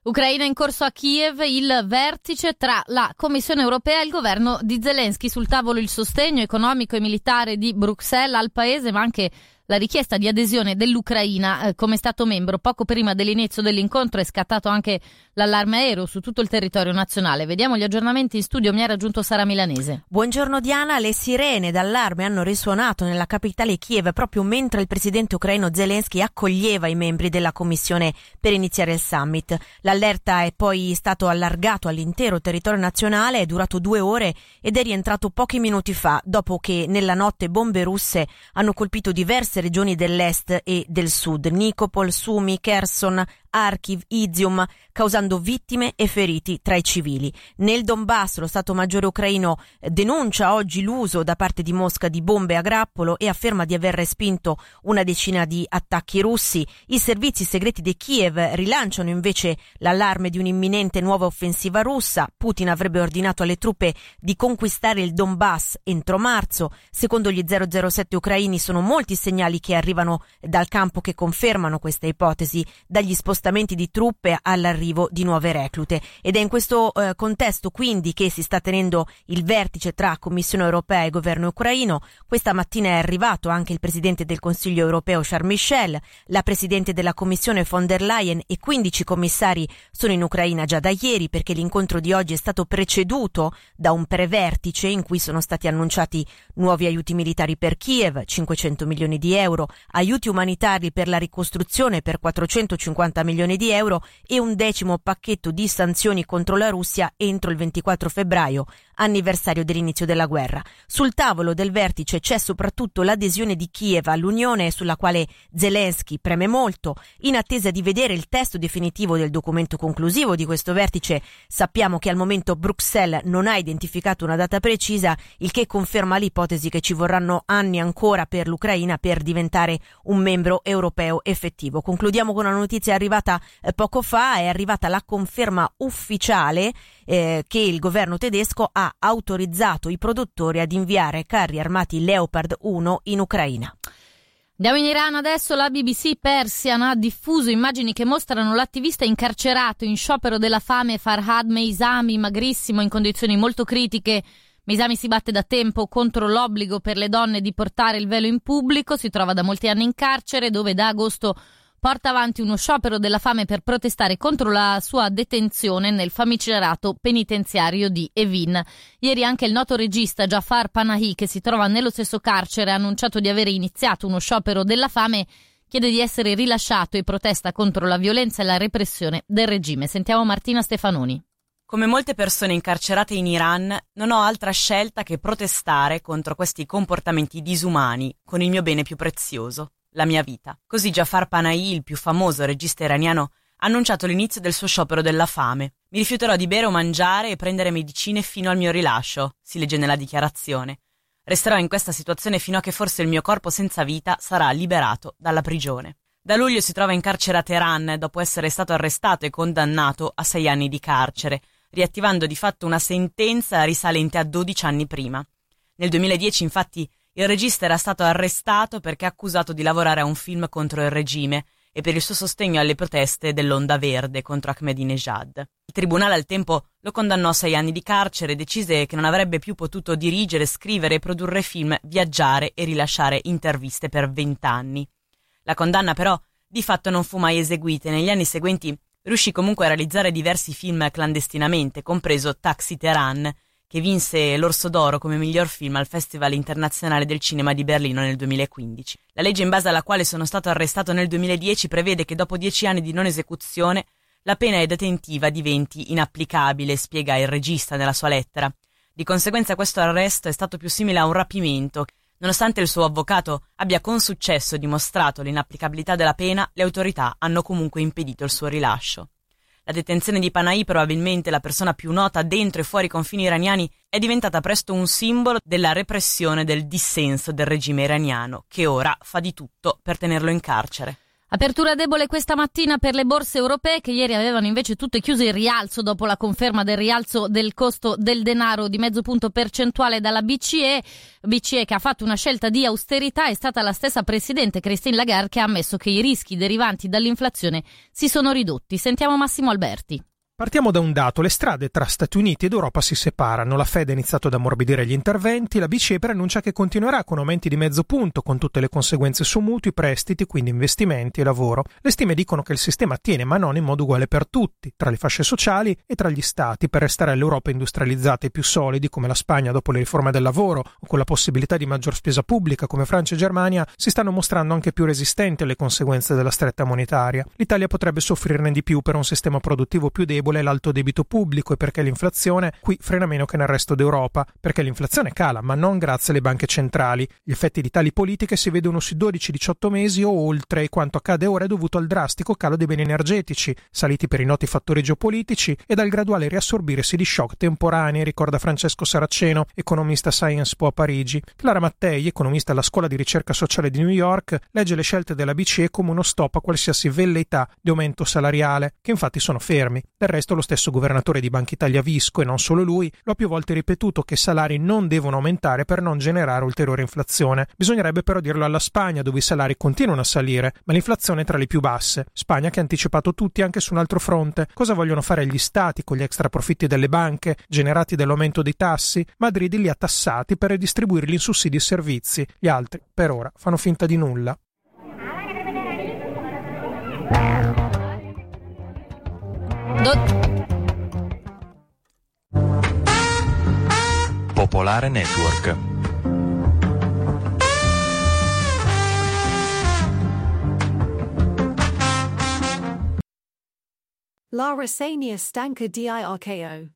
Ucraina in corso a Kiev il vertice tra la Commissione europea e il governo di Zelensky sul tavolo il sostegno economico e militare di Bruxelles al paese ma anche la richiesta di adesione dell'Ucraina eh, come Stato membro. Poco prima dell'inizio dell'incontro è scattato anche l'allarme aereo su tutto il territorio nazionale. Vediamo gli aggiornamenti in studio. Mi ha raggiunto Sara Milanese. Buongiorno Diana. Le sirene d'allarme hanno risuonato nella capitale Kiev proprio mentre il presidente ucraino Zelensky accoglieva i membri della commissione per iniziare il summit. L'allerta è poi stato allargato all'intero territorio nazionale, è durato due ore ed è rientrato pochi minuti fa, dopo che nella notte bombe russe hanno colpito diverse diverse regioni dell'est e del sud, Nikopol, Sumi, Kherson, Kharkiv, Izium, causando vittime e feriti tra i civili. Nel Donbass lo Stato Maggiore ucraino denuncia oggi l'uso da parte di Mosca di bombe a grappolo e afferma di aver respinto una decina di attacchi russi. I servizi segreti di Kiev rilanciano invece l'allarme di un'imminente nuova offensiva russa. Putin avrebbe ordinato alle truppe di conquistare il Donbass entro marzo. Secondo gli 007 ucraini sono molti segnali che arrivano dal campo che confermano questa ipotesi, dagli spostamenti spostamenti di truppe all'arrivo di nuove reclute. Ed è in questo eh, contesto quindi che si sta tenendo il vertice tra Commissione europea e governo ucraino. Questa mattina è arrivato anche il presidente del Consiglio europeo Charles Michel, la presidente della Commissione von der Leyen e 15 commissari sono in Ucraina già da ieri perché l'incontro di oggi è stato preceduto da un prevertice in cui sono stati annunciati nuovi aiuti militari per Kiev, 500 milioni di euro, aiuti umanitari per la ricostruzione per 450 milioni di euro e un decimo pacchetto di sanzioni contro la Russia entro il 24 febbraio, anniversario dell'inizio della guerra. Sul tavolo del vertice c'è soprattutto l'adesione di Kiev all'Unione sulla quale Zelensky preme molto. In attesa di vedere il testo definitivo del documento conclusivo di questo vertice, sappiamo che al momento Bruxelles non ha identificato una data precisa, il che conferma l'ipotesi che ci vorranno anni ancora per l'Ucraina per diventare un membro europeo effettivo. Concludiamo con una notizia arrivata eh, poco fa, è arrivata la conferma ufficiale eh, che il governo tedesco ha autorizzato i produttori ad inviare carri armati Leopard 1 in Ucraina. Andiamo in Iran adesso, la BBC Persian ha diffuso immagini che mostrano l'attivista incarcerato in sciopero della fame Farhad Meisami, magrissimo, in condizioni molto critiche. Meisami si batte da tempo contro l'obbligo per le donne di portare il velo in pubblico, si trova da molti anni in carcere dove da agosto porta avanti uno sciopero della fame per protestare contro la sua detenzione nel famigerato penitenziario di Evin. Ieri anche il noto regista Jafar Panahi, che si trova nello stesso carcere, ha annunciato di aver iniziato uno sciopero della fame chiede di essere rilasciato e protesta contro la violenza e la repressione del regime. Sentiamo Martina Stefanoni. Come molte persone incarcerate in Iran, non ho altra scelta che protestare contro questi comportamenti disumani con il mio bene più prezioso, la mia vita. Così Jafar Panahi, il più famoso regista iraniano, ha annunciato l'inizio del suo sciopero della fame. Mi rifiuterò di bere o mangiare e prendere medicine fino al mio rilascio, si legge nella dichiarazione. Resterò in questa situazione fino a che forse il mio corpo senza vita sarà liberato dalla prigione. Da luglio si trova in carcere a Teheran dopo essere stato arrestato e condannato a sei anni di carcere, riattivando di fatto una sentenza risalente a 12 anni prima. Nel 2010 infatti il regista era stato arrestato perché accusato di lavorare a un film contro il regime e per il suo sostegno alle proteste dell'Onda Verde contro Ahmadinejad. Il tribunale al tempo lo condannò a sei anni di carcere e decise che non avrebbe più potuto dirigere, scrivere, produrre film, viaggiare e rilasciare interviste per vent'anni. La condanna però di fatto non fu mai eseguita e negli anni seguenti riuscì comunque a realizzare diversi film clandestinamente, compreso Taxi Teheran, che vinse l'Orso d'Oro come miglior film al Festival internazionale del cinema di Berlino nel 2015. La legge in base alla quale sono stato arrestato nel 2010 prevede che dopo dieci anni di non esecuzione la pena detentiva diventi inapplicabile, spiega il regista nella sua lettera. Di conseguenza questo arresto è stato più simile a un rapimento. Nonostante il suo avvocato abbia con successo dimostrato l'inapplicabilità della pena, le autorità hanno comunque impedito il suo rilascio. La detenzione di Panahi, probabilmente la persona più nota dentro e fuori i confini iraniani, è diventata presto un simbolo della repressione del dissenso del regime iraniano, che ora fa di tutto per tenerlo in carcere. Apertura debole questa mattina per le borse europee che ieri avevano invece tutte chiuse in rialzo dopo la conferma del rialzo del costo del denaro di mezzo punto percentuale dalla BCE. BCE che ha fatto una scelta di austerità è stata la stessa presidente Christine Lagarde che ha ammesso che i rischi derivanti dall'inflazione si sono ridotti. Sentiamo Massimo Alberti. Partiamo da un dato, le strade tra Stati Uniti ed Europa si separano, la Fed ha iniziato ad ammorbidire gli interventi, la BCE preannuncia che continuerà con aumenti di mezzo punto, con tutte le conseguenze su mutui, prestiti, quindi investimenti e lavoro. Le stime dicono che il sistema tiene, ma non in modo uguale per tutti, tra le fasce sociali e tra gli stati, per restare all'Europa industrializzata e più solidi, come la Spagna dopo le riforme del lavoro, o con la possibilità di maggior spesa pubblica, come Francia e Germania, si stanno mostrando anche più resistenti alle conseguenze della stretta monetaria. L'Italia potrebbe soffrirne di più per un sistema produttivo più debole debole l'alto debito pubblico e perché l'inflazione qui frena meno che nel resto d'Europa, perché l'inflazione cala, ma non grazie alle banche centrali. Gli effetti di tali politiche si vedono sui 12-18 mesi o oltre e quanto accade ora è dovuto al drastico calo dei beni energetici, saliti per i noti fattori geopolitici e dal graduale riassorbirsi di shock temporanei, ricorda Francesco Saraceno, economista Science Po a Parigi. Clara Mattei, economista alla Scuola di ricerca sociale di New York, legge le scelte della BCE come uno stop a qualsiasi velleità di aumento salariale, che infatti sono fermi. Del resto lo stesso governatore di Banca Italia Visco, e non solo lui, lo ha più volte ripetuto che i salari non devono aumentare per non generare ulteriore inflazione. Bisognerebbe però dirlo alla Spagna, dove i salari continuano a salire, ma l'inflazione è tra le più basse. Spagna che ha anticipato tutti anche su un altro fronte. Cosa vogliono fare gli stati con gli extra profitti delle banche generati dall'aumento dei tassi? Madrid li ha tassati per redistribuirli in sussidi e servizi. Gli altri, per ora, fanno finta di nulla. Popolare Network. La rassegna stanca di Archeo.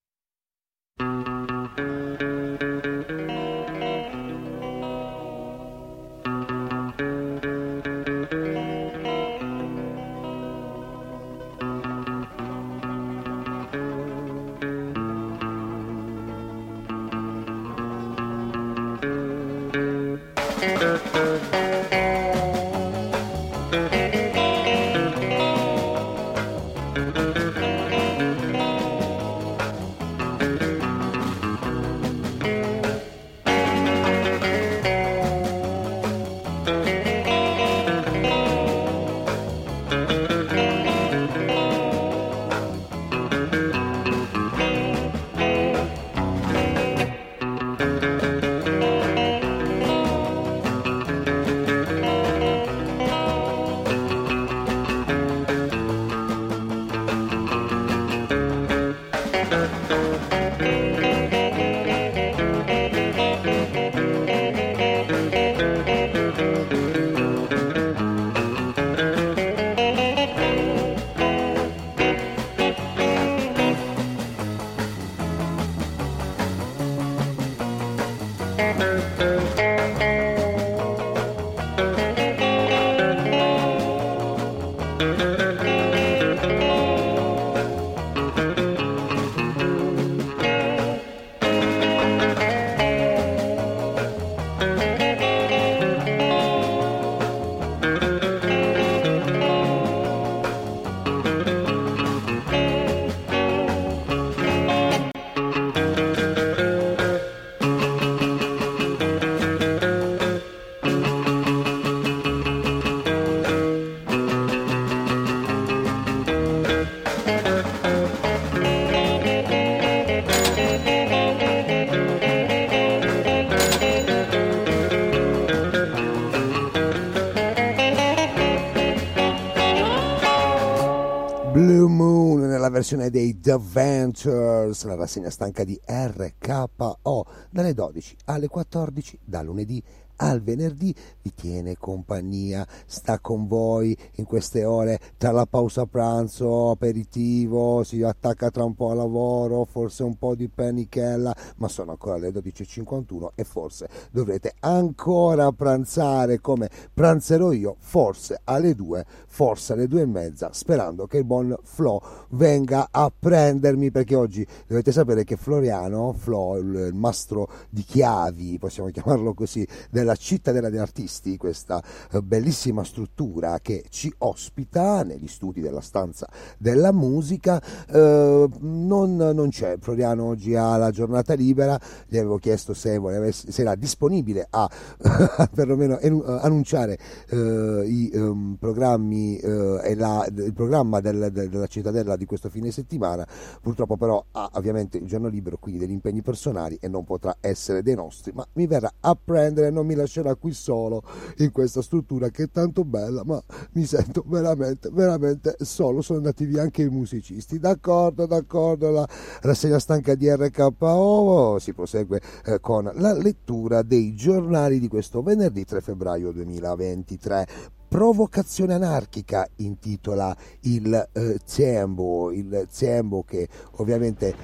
Versione dei The Ventures, la rassegna stanca di RKO, dalle 12 alle 14, da lunedì al venerdì vi tiene compagnia, sta con voi in queste ore tra la pausa pranzo, aperitivo, si attacca tra un po' al lavoro, forse un po' di penichella, ma sono ancora le 12.51 e forse dovrete ancora pranzare come pranzerò io, forse alle 2, forse alle 2 e mezza, sperando che il buon Flo venga a prendermi perché oggi dovete sapere che Floriano, Flo, il mastro di chiavi, possiamo chiamarlo così, della la cittadella degli artisti, questa eh, bellissima struttura che ci ospita negli studi della stanza della musica. Eh, non, non, c'è, Floriano oggi ha la giornata libera, gli avevo chiesto se, voleva, se era disponibile a perlomeno annunciare eh, i um, programmi eh, e la, il programma del, del, della cittadella di questo fine settimana. Purtroppo però ha ovviamente il giorno libero, quindi degli impegni personali e non potrà essere dei nostri, ma mi verrà a prendere, non mi lascerà qui solo in questa struttura che è tanto bella, ma mi sento veramente, veramente solo. Sono andati via anche i musicisti. D'accordo, d'accordo, la rassegna stanca di RKO si prosegue eh, con la lettura dei giornali di questo venerdì 3 febbraio 2023 provocazione anarchica intitola il eh, Zembo, il Zembo che ovviamente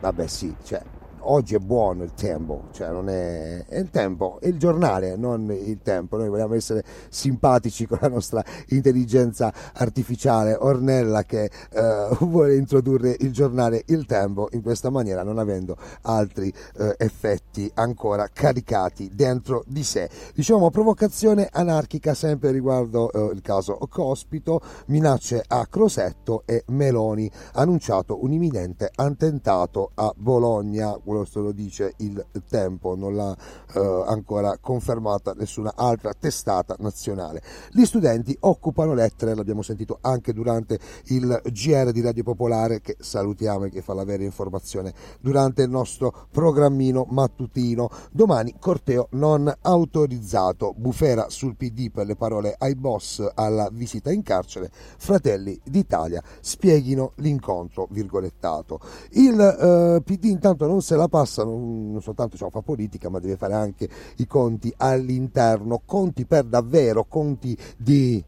vabbè sì, cioè oggi è buono il tempo, cioè non è, è il tempo, è il giornale, non il tempo. Noi vogliamo essere simpatici con la nostra intelligenza artificiale Ornella che eh, vuole introdurre il giornale Il Tempo in questa maniera, non avendo altri eh, effetti ancora caricati dentro di sé. Diciamo provocazione anarchica sempre riguardo eh, il caso Cospito, minacce a Crosetto e Meloni annunciato un imminente attentato a Bologna, questo lo dice il tempo, non l'ha eh, ancora confermata nessuna altra testata nazionale. Gli studenti occupano lettere, l'abbiamo sentito anche durante il GR di Radio Popolare che salutiamo e che fa la vera informazione durante il nostro programmino mattutino. Domani corteo non autorizzato, bufera sul PD per le parole ai boss alla visita in carcere, Fratelli d'Italia spieghino l'incontro virgolettato. Il eh, PD intanto non se la passa, non, non soltanto cioè, fa politica, ma deve fare anche i conti all'interno, conti per davvero, conti di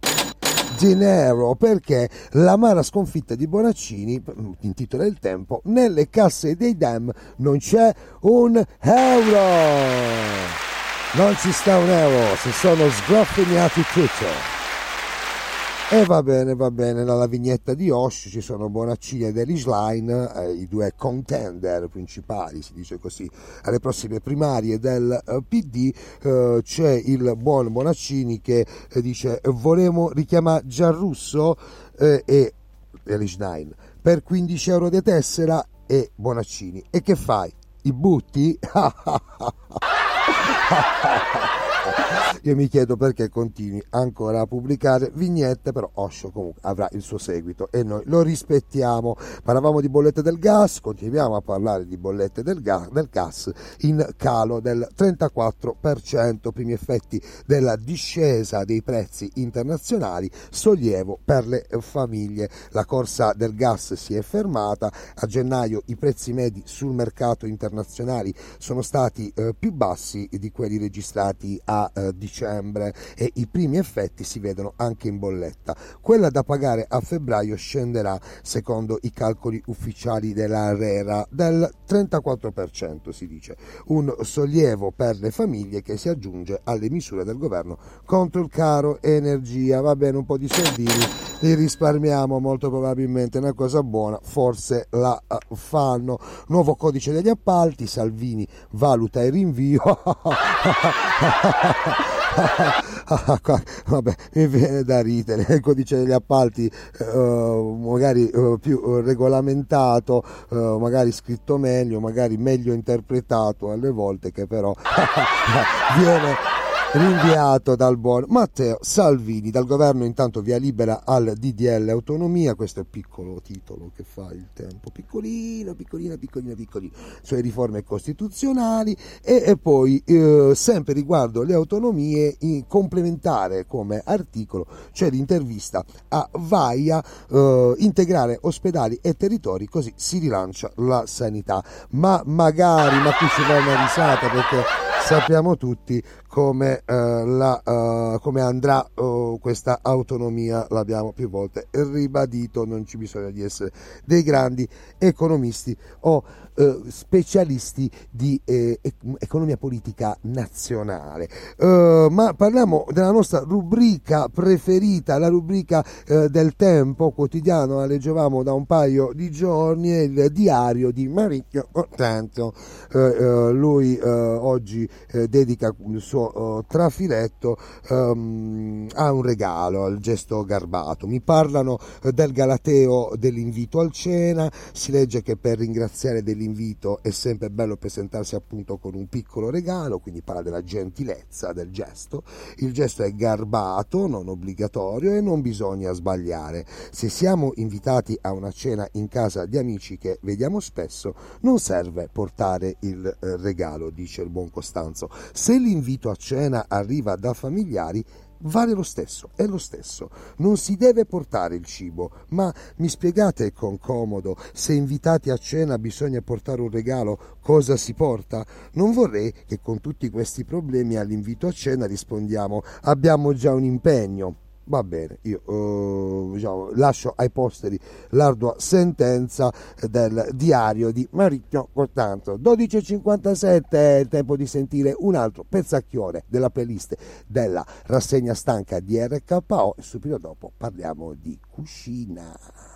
Genero perché l'amara sconfitta di Bonaccini, intitola il tempo, nelle casse dei Dem non c'è un euro. Non ci sta un euro, si sono sgraffignati tutto. E va bene, va bene, nella vignetta di Osh ci sono Bonaccini ed Elish Line, eh, i due contender principali, si dice così, alle prossime primarie del eh, PD. Eh, c'è il buon Bonaccini che eh, dice volevo richiamare Gianrusso eh, e Elish Line per 15 euro di tessera e Bonaccini. E che fai? I butti? Io mi chiedo perché continui ancora a pubblicare vignette, però Osho comunque avrà il suo seguito e noi lo rispettiamo. Parlavamo di bollette del gas, continuiamo a parlare di bollette del gas, del gas in calo del 34%, primi effetti della discesa dei prezzi internazionali, sollievo per le famiglie. La corsa del gas si è fermata, a gennaio i prezzi medi sul mercato internazionale sono stati eh, più bassi di quelli registrati a eh, dicembre e i primi effetti si vedono anche in bolletta. Quella da pagare a febbraio scenderà, secondo i calcoli ufficiali della RERA, del 34%, si dice. Un sollievo per le famiglie che si aggiunge alle misure del governo contro il caro energia. Va bene, un po' di soldini li risparmiamo molto probabilmente, una cosa buona, forse la uh, fanno. Nuovo codice degli appalti, Salvini valuta il rinvio. Vabbè, mi viene da ridere. Il codice degli appalti, uh, magari uh, più regolamentato, uh, magari scritto meglio, magari meglio interpretato alle volte, che però viene rinviato dal buon Matteo Salvini. Dal governo intanto via libera al DDL autonomia, questo è il piccolo titolo che fa il tempo, piccolino, piccolino, piccolino, piccolino, cioè riforme costituzionali e, e poi eh, sempre riguardo le autonomie in complementare come articolo c'è l'intervista a Vaia, eh, integrare ospedali e territori così si rilancia la sanità. Ma magari, ma qui ci va una risata perché sappiamo tutti come, eh, la, uh, come andrà uh, questa autonomia, l'abbiamo più volte ribadito, non ci bisogna di essere dei grandi economisti o uh, specialisti di eh, economia politica nazionale. ma parliamo della nostra rubrica preferita, la rubrica del tempo quotidiano, la leggevamo da un paio di giorni, il diario di Maricchio Contento. lui oggi dedica il suo uh, trafiletto um, ha un regalo, il gesto garbato. Mi parlano uh, del Galateo dell'invito al cena, si legge che per ringraziare dell'invito è sempre bello presentarsi appunto con un piccolo regalo, quindi parla della gentilezza del gesto. Il gesto è garbato, non obbligatorio e non bisogna sbagliare. Se siamo invitati a una cena in casa di amici che vediamo spesso, non serve portare il eh, regalo, dice il buon Costanzo. Se l'invito a cena arriva da familiari, vale lo stesso, è lo stesso. Non si deve portare il cibo, ma mi spiegate con comodo, se invitati a cena bisogna portare un regalo, cosa si porta? Non vorrei che con tutti questi problemi all'invito a cena rispondiamo abbiamo già un impegno. Va bene, io eh, diciamo, lascio ai posteri l'ardua sentenza del diario di Maricchio Cortanto. 12.57 è il tempo di sentire un altro pezzacchione della playlist della rassegna stanca di RKO e subito dopo parliamo di cucina.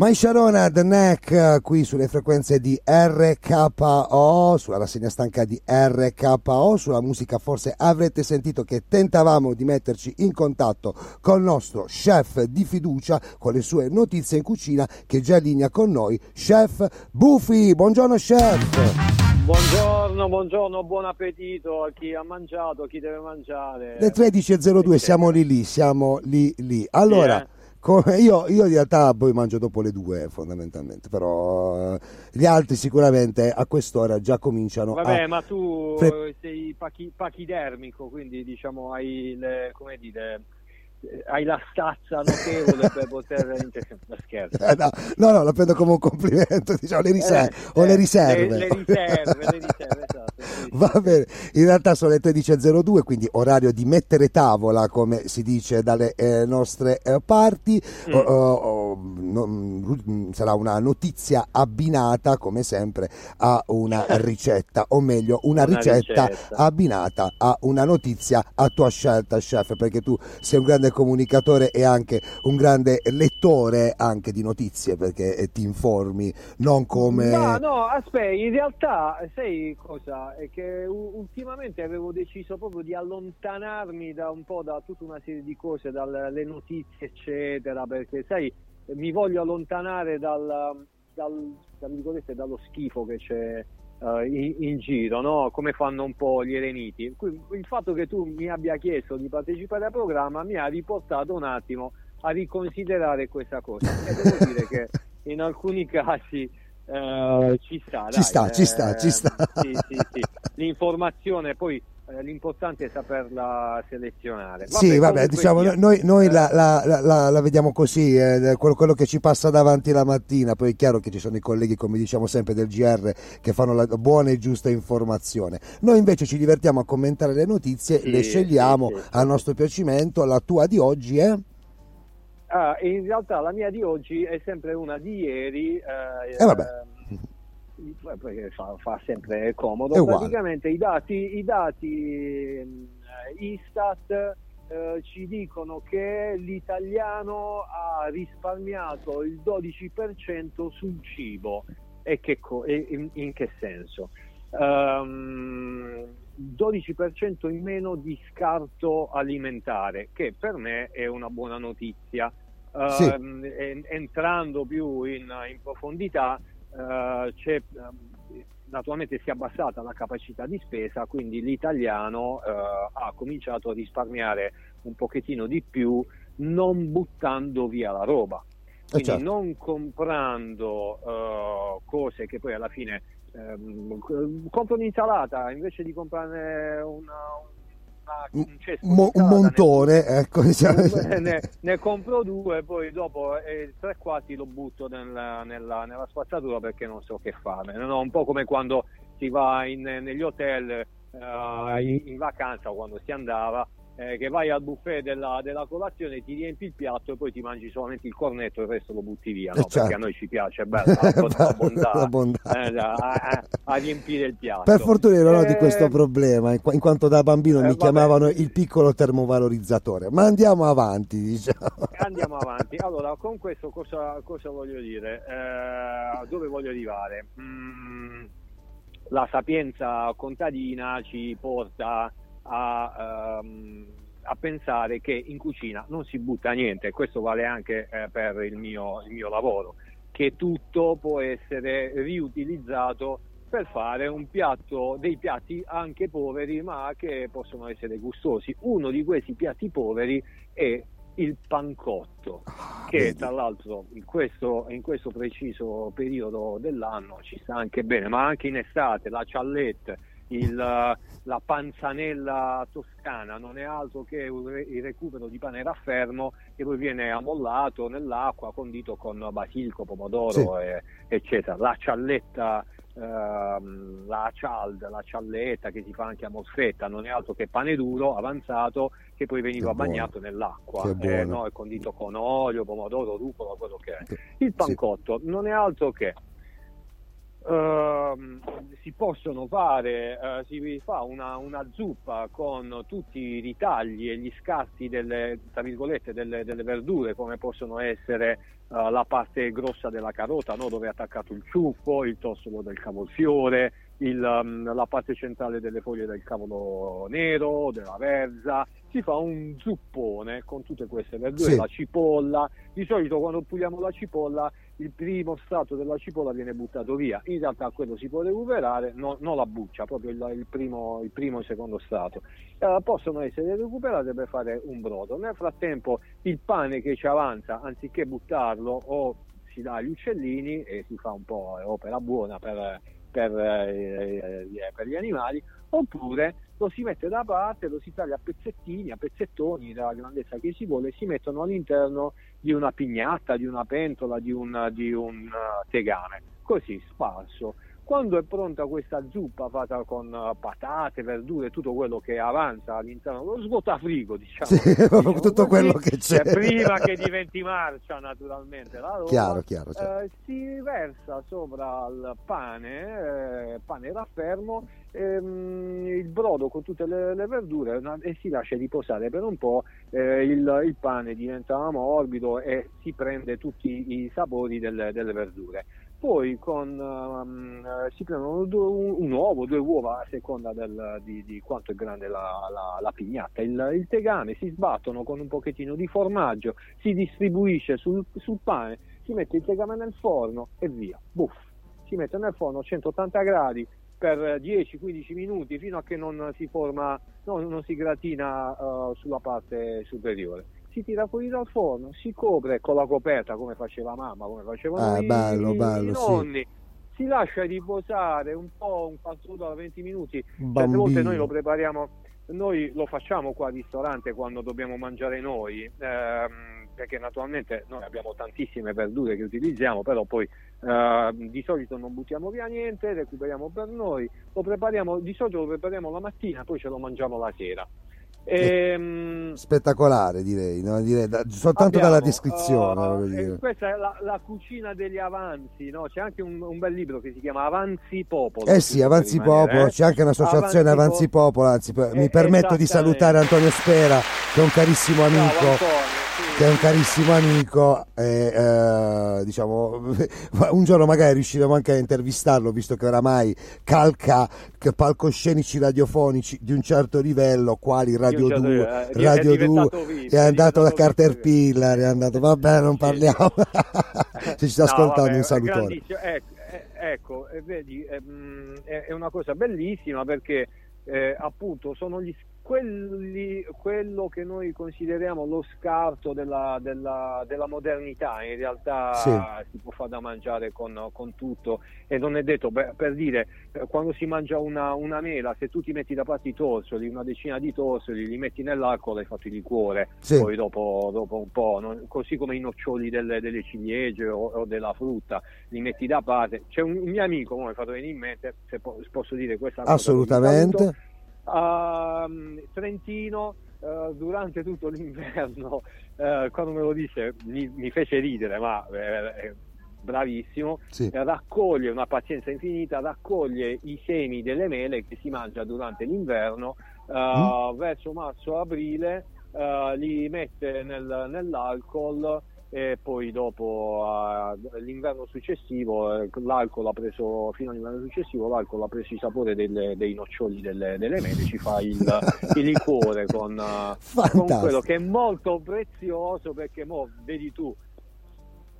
My Sharona The Neck qui sulle frequenze di RKO, sulla rassegna stanca di RKO, sulla musica forse avrete sentito che tentavamo di metterci in contatto col nostro chef di fiducia con le sue notizie in cucina che è già in linea con noi, chef Buffy. Buongiorno chef. Buongiorno, buongiorno, buon appetito a chi ha mangiato, a chi deve mangiare. Le 13.02 siamo lì lì, siamo lì lì. Allora... Eh? come io, io in realtà poi mangio dopo le due fondamentalmente, però eh, gli altri sicuramente a quest'ora già cominciano Vabbè, a... ma tu sei pachi- pachidermico, quindi diciamo hai le, come dire, hai la stazza notevole per poter no, scherzo. Eh, no, no, no, la prendo come un complimento, diciamo, le riserve, Eh, o le eh, riserve. Le, le riserve, le riserve, esatto. sì. Va bene, in realtà sono le 13.02, quindi orario di mettere tavola, come si dice dalle eh, nostre eh, parti. Mm. O- o- o, non- sarà una notizia abbinata, come sempre, a una ricetta, o meglio, una, Una ricetta, ricetta. abbinata a una notizia a tua scelta, chef, perché tu sei un grande comunicatore e anche un grande lettore anche di notizie, perché eh, ti informi, non come... No, no, aspetta, in realtà sai cosa? È che ultimamente avevo deciso proprio di allontanarmi da un po' da tutta una serie di cose, dalle notizie, eccetera, perché sai, mi voglio allontanare dal, dal, dallo schifo che c'è eh, in, in giro, no? come fanno un po' gli. Quindi Il fatto che tu mi abbia chiesto di partecipare al programma mi ha riportato un attimo a riconsiderare questa cosa. E devo dire che in alcuni casi eh, ci sta. Ci dai, sta, ci sta, eh, ci sta. Sì, sì, sì. L'informazione poi eh, l'importante è saperla selezionare. Sì, vabbè, diciamo, sia. noi, noi Eh, la, la- la- la- la vediamo così, eh, quello, quello che ci passa davanti la mattina, poi è chiaro che ci sono i colleghi, come diciamo sempre, del GR che fanno la buona e giusta informazione. Noi invece ci divertiamo a commentare le notizie, Sì, le scegliamo sì, sì. a nostro piacimento, la tua di oggi è... Ah, in realtà la mia di oggi è sempre una di ieri. eh, Eh, vabbè. Eh, perché fa, fa sempre comodo. Praticamente i dati, i dati ehm, Istat eh, ci dicono che l'italiano ha risparmiato il 12% sul cibo. E che co- e in, in che senso? Ehm, 12% in meno di scarto alimentare, che per me è una buona notizia. Sì. Ehm, en- entrando più in, in profondità, eh, c'è, ehm, naturalmente si è abbassata la capacità di spesa, quindi l'italiano eh, ha cominciato a risparmiare un pochettino di più, non buttando via la roba. Quindi certo. non comprando eh, cose che poi alla fine ehm, compro un'insalata invece di comprarne una, una- un Mo- un montone, ecco, diciamo. ne, ne- ne compro due poi dopo eh, tre quarti lo butto nella, nella- nella spazzatura perché non so che farne no? un po' come quando si va in- negli hotel eh, in, in vacanza o quando si andava eh, che vai al buffet della, della colazione, ti riempi il piatto e poi ti mangi solamente il cornetto e il resto lo butti via, no? Eh, perché certo. a noi ci piace, è bella la, bontà, La bontà. eh, a, a- riempire il piatto. Per fortuna non ho di Eh, questo problema, in, in quanto da bambino eh, mi chiamavano il piccolo termovalorizzatore. Ma andiamo avanti, diciamo. Andiamo avanti. Allora, con questo cosa, cosa voglio dire? Dove voglio arrivare? Mm, la sapienza contadina ci porta a, ehm, a pensare che in cucina non si butta niente, e questo vale anche eh, per il mio, il mio lavoro, che tutto può essere riutilizzato per fare un piatto, dei piatti anche poveri ma che possono essere gustosi. Uno di questi piatti poveri è il pancotto, che vedi. tra l'altro in questo, in questo preciso periodo dell'anno ci sta anche bene, ma anche in estate la ciallette, il, la panzanella toscana non è altro che il recupero di pane raffermo che poi viene ammollato nell'acqua condito con basilico, pomodoro, Sì. e- eccetera. La cialletta, ehm, la cialda, la cialletta che si fa anche a mozzetta, non è altro che pane duro avanzato che poi veniva Che buono. bagnato nell'acqua, eh, no? è condito con olio, pomodoro, rucola, quello che è. Il pancotto non è altro che ehm, si possono fare, eh, si fa una, una zuppa con tutti i ritagli e gli scarti delle, tra virgolette, delle, delle verdure come possono essere eh, la parte grossa della carota no? dove è attaccato il ciuffo, il tossolo del cavolfiore, il, um, la parte centrale delle foglie del cavolo nero, della verza, si fa un zuppone con tutte queste verdure, Sì. la cipolla. Di solito quando puliamo la cipolla il primo strato della cipolla viene buttato via, in realtà quello si può recuperare, no- non la buccia, proprio il, il primo, il primo e il secondo strato. Eh, possono essere recuperate per fare un brodo. Nel frattempo il pane che ci avanza, anziché buttarlo o si dà agli uccellini e si fa un po' opera buona per, per, eh, eh, per gli animali, oppure lo si mette da parte, lo si taglia a pezzettini, a pezzettoni della grandezza che si vuole e si mettono all'interno di una pignatta, di una pentola, di un, di un eh, tegame, così sparso. Quando è pronta questa zuppa fatta con eh, patate, verdure, tutto quello che avanza all'interno, lo svuotafrigo, diciamo. Sì, diciamo tutto così, quello che c'è. prima che diventi marcia, naturalmente, la roba, Chiaro, chiaro, certo. eh, si versa sopra il pane, eh, pane raffermo, ehm, il brodo con tutte le, le verdure una- e si lascia riposare per un po', eh, il, il pane diventa morbido e si prende tutti i sapori delle, delle verdure. Poi con, ehm, eh, si prendono un, un uovo, due uova a seconda del- di, di quanto è grande la, la- la pignatta, il, il tegame, si sbattono con un pochettino di formaggio, si distribuisce sul, sul pane, si mette il tegame nel forno e via, buff, si mette nel forno a 180 gradi per 10-15 minuti fino a che non si forma, non, non si gratina eh, sulla parte superiore. Si tira fuori dal forno, si copre con la coperta come faceva mamma, come facevano Ah, i, bello, i- bello, i sì. nonni. Si lascia riposare un po', un quarto d'ora, 20 minuti. Certe volte noi lo prepariamo, noi lo facciamo qua al ristorante quando dobbiamo mangiare noi, ehm, perché naturalmente noi abbiamo tantissime verdure che utilizziamo, però poi eh, di solito non buttiamo via niente, recuperiamo per noi, lo prepariamo, di solito lo prepariamo la mattina, poi ce lo mangiamo la sera. Ehm, Spettacolare direi, no? Direi da- soltanto Abbiamo, dalla descrizione. uh, questa è la, la cucina degli avanzi, no? c'è anche un, un bel libro che si chiama Avanzi Popolo. Eh sì, Avanzi rimanere, Popolo, eh. c'è anche un'associazione Avanzi Popolo, anzi Eh, mi permetto di salutare Antonio Spera, che è un carissimo amico, sì. Che è un carissimo amico e eh, diciamo un giorno magari riusciremo anche a intervistarlo, visto che oramai calca che palcoscenici radiofonici di un certo livello, quali Radio certo 2, livello, eh, è Radio 2, diventato VIP, è andato da Caterpillar, è andato, vabbè non parliamo, se ci sta No, ascoltando vabbè, un è salutone. Ecco, eh, ecco, vedi, eh, mh, è, è una cosa bellissima perché eh, appunto sono gli, quelli, quello che noi consideriamo lo scarto della, della- della modernità, in realtà Sì. si può fare da mangiare con, con tutto e non è detto, per, per dire, eh, quando si mangia una, una mela, se tu ti metti da parte i torsoli, una decina di torsoli, li metti nell'alcol hai fatto il liquore, Sì. poi dopo, dopo un po', no? così come i noccioli delle, delle ciliegie o, o della frutta, li metti da parte. C'è un, un mio amico, come mi ha fatto venire in mente, se po- posso dire questa cosa, Assolutamente. Um, Trentino eh, durante tutto l'inverno, eh, quando me lo disse mi, mi fece ridere, ma eh, è bravissimo, Sì. eh, raccoglie una pazienza infinita, raccoglie i semi delle mele che si mangia durante l'inverno, eh, verso marzo-aprile, eh, li mette nel- nell'alcol e poi dopo eh, l'inverno successivo eh, l'alcol ha preso fino all'inverno successivo l'alcol ha preso il sapore delle- dei noccioli delle, delle mele ci fa il, il liquore con, eh, con quello che è molto prezioso perché mo vedi tu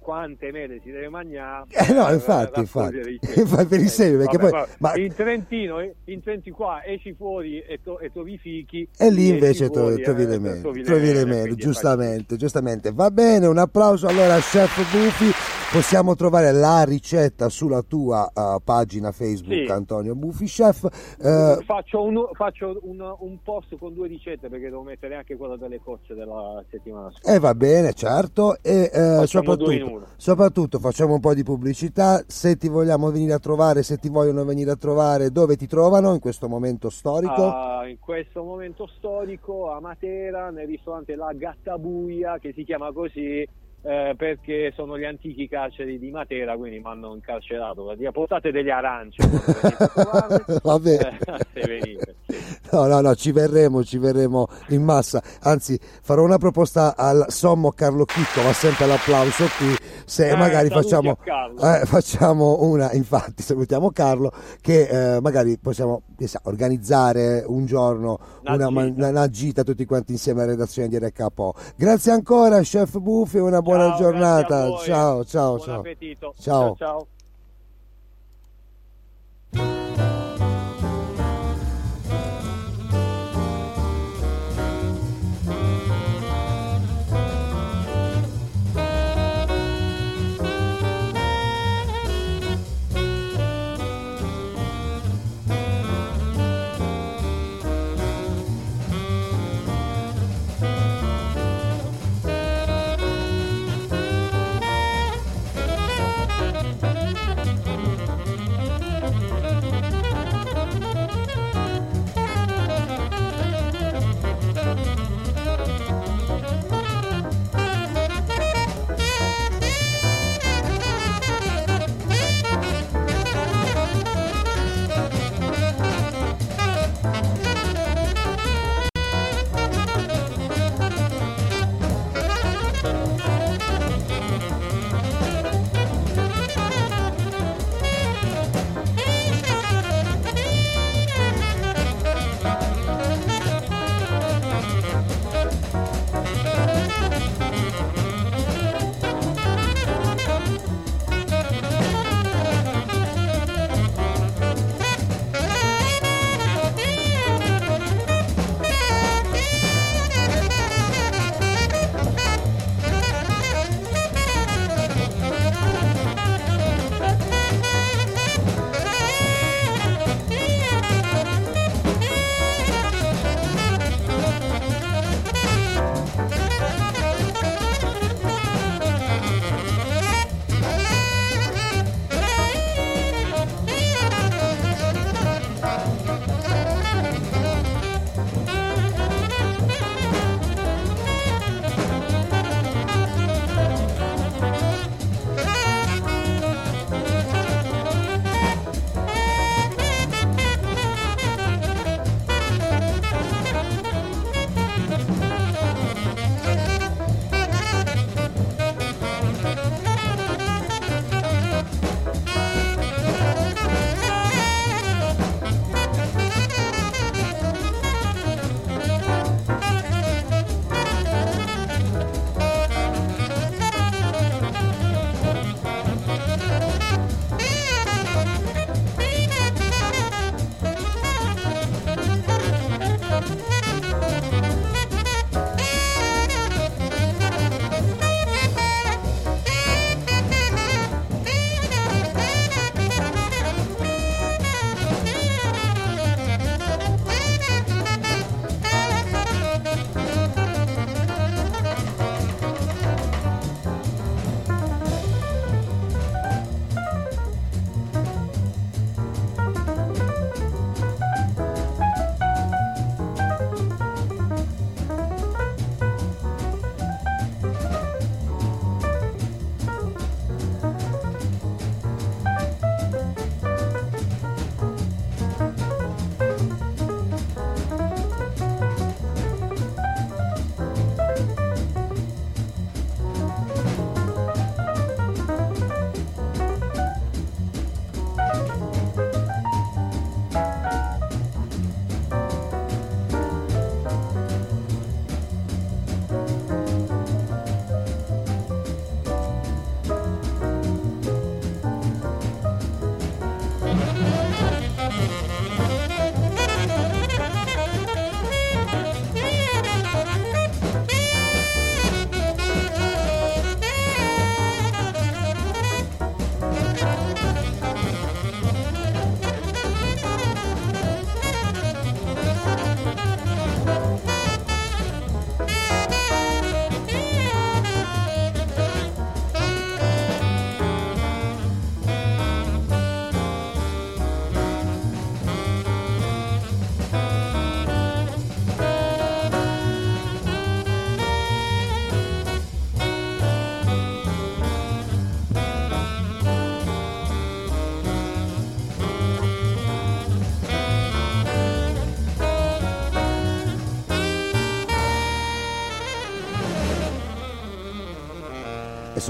quante mele si deve mangiare Eh no, infatti, infatti. Infatti, per i semi, perché Vabbè, poi- ma- in Trentino in Trentino qua esci fuori e, to- e trovi i fichi E lì invece trovi eh, le mele, trovi trovi le mele, giustamente, giustamente. Va bene, un applauso allora a Chef Buffi. Possiamo trovare la ricetta sulla tua uh, pagina Facebook, Sì. Antonio Buffi Chef. Eh, faccio, un, faccio un, un post con due ricette perché devo mettere anche quella delle cozze della settimana scorsa. E va bene, certo, e eh, in soprattutto, soprattutto facciamo un po' di pubblicità, se ti vogliamo venire a trovare, se ti vogliono venire a trovare, dove ti trovano in questo momento storico? Ah, in questo momento storico a Matera nel ristorante La Gattabuia che si chiama così eh, perché sono gli antichi carceri di Matera quindi mi hanno incarcerato portate delle arance quando venite a trovarmi, Va bene. eh, se venite. No, no, no, ci verremo, ci verremo in massa. Anzi, farò una proposta al sommo Carlo Chicco, ma sempre l'applauso qui. Se Eh, magari facciamo, eh, facciamo una, infatti, salutiamo Carlo, che eh, magari possiamo sa, organizzare un giorno una, Una gita. una gita tutti quanti insieme alla redazione di RKO. Grazie ancora, chef Buffi, una buona Ciao, giornata. Ciao, ciao, Buon ciao. appetito. Ciao. ciao. ciao.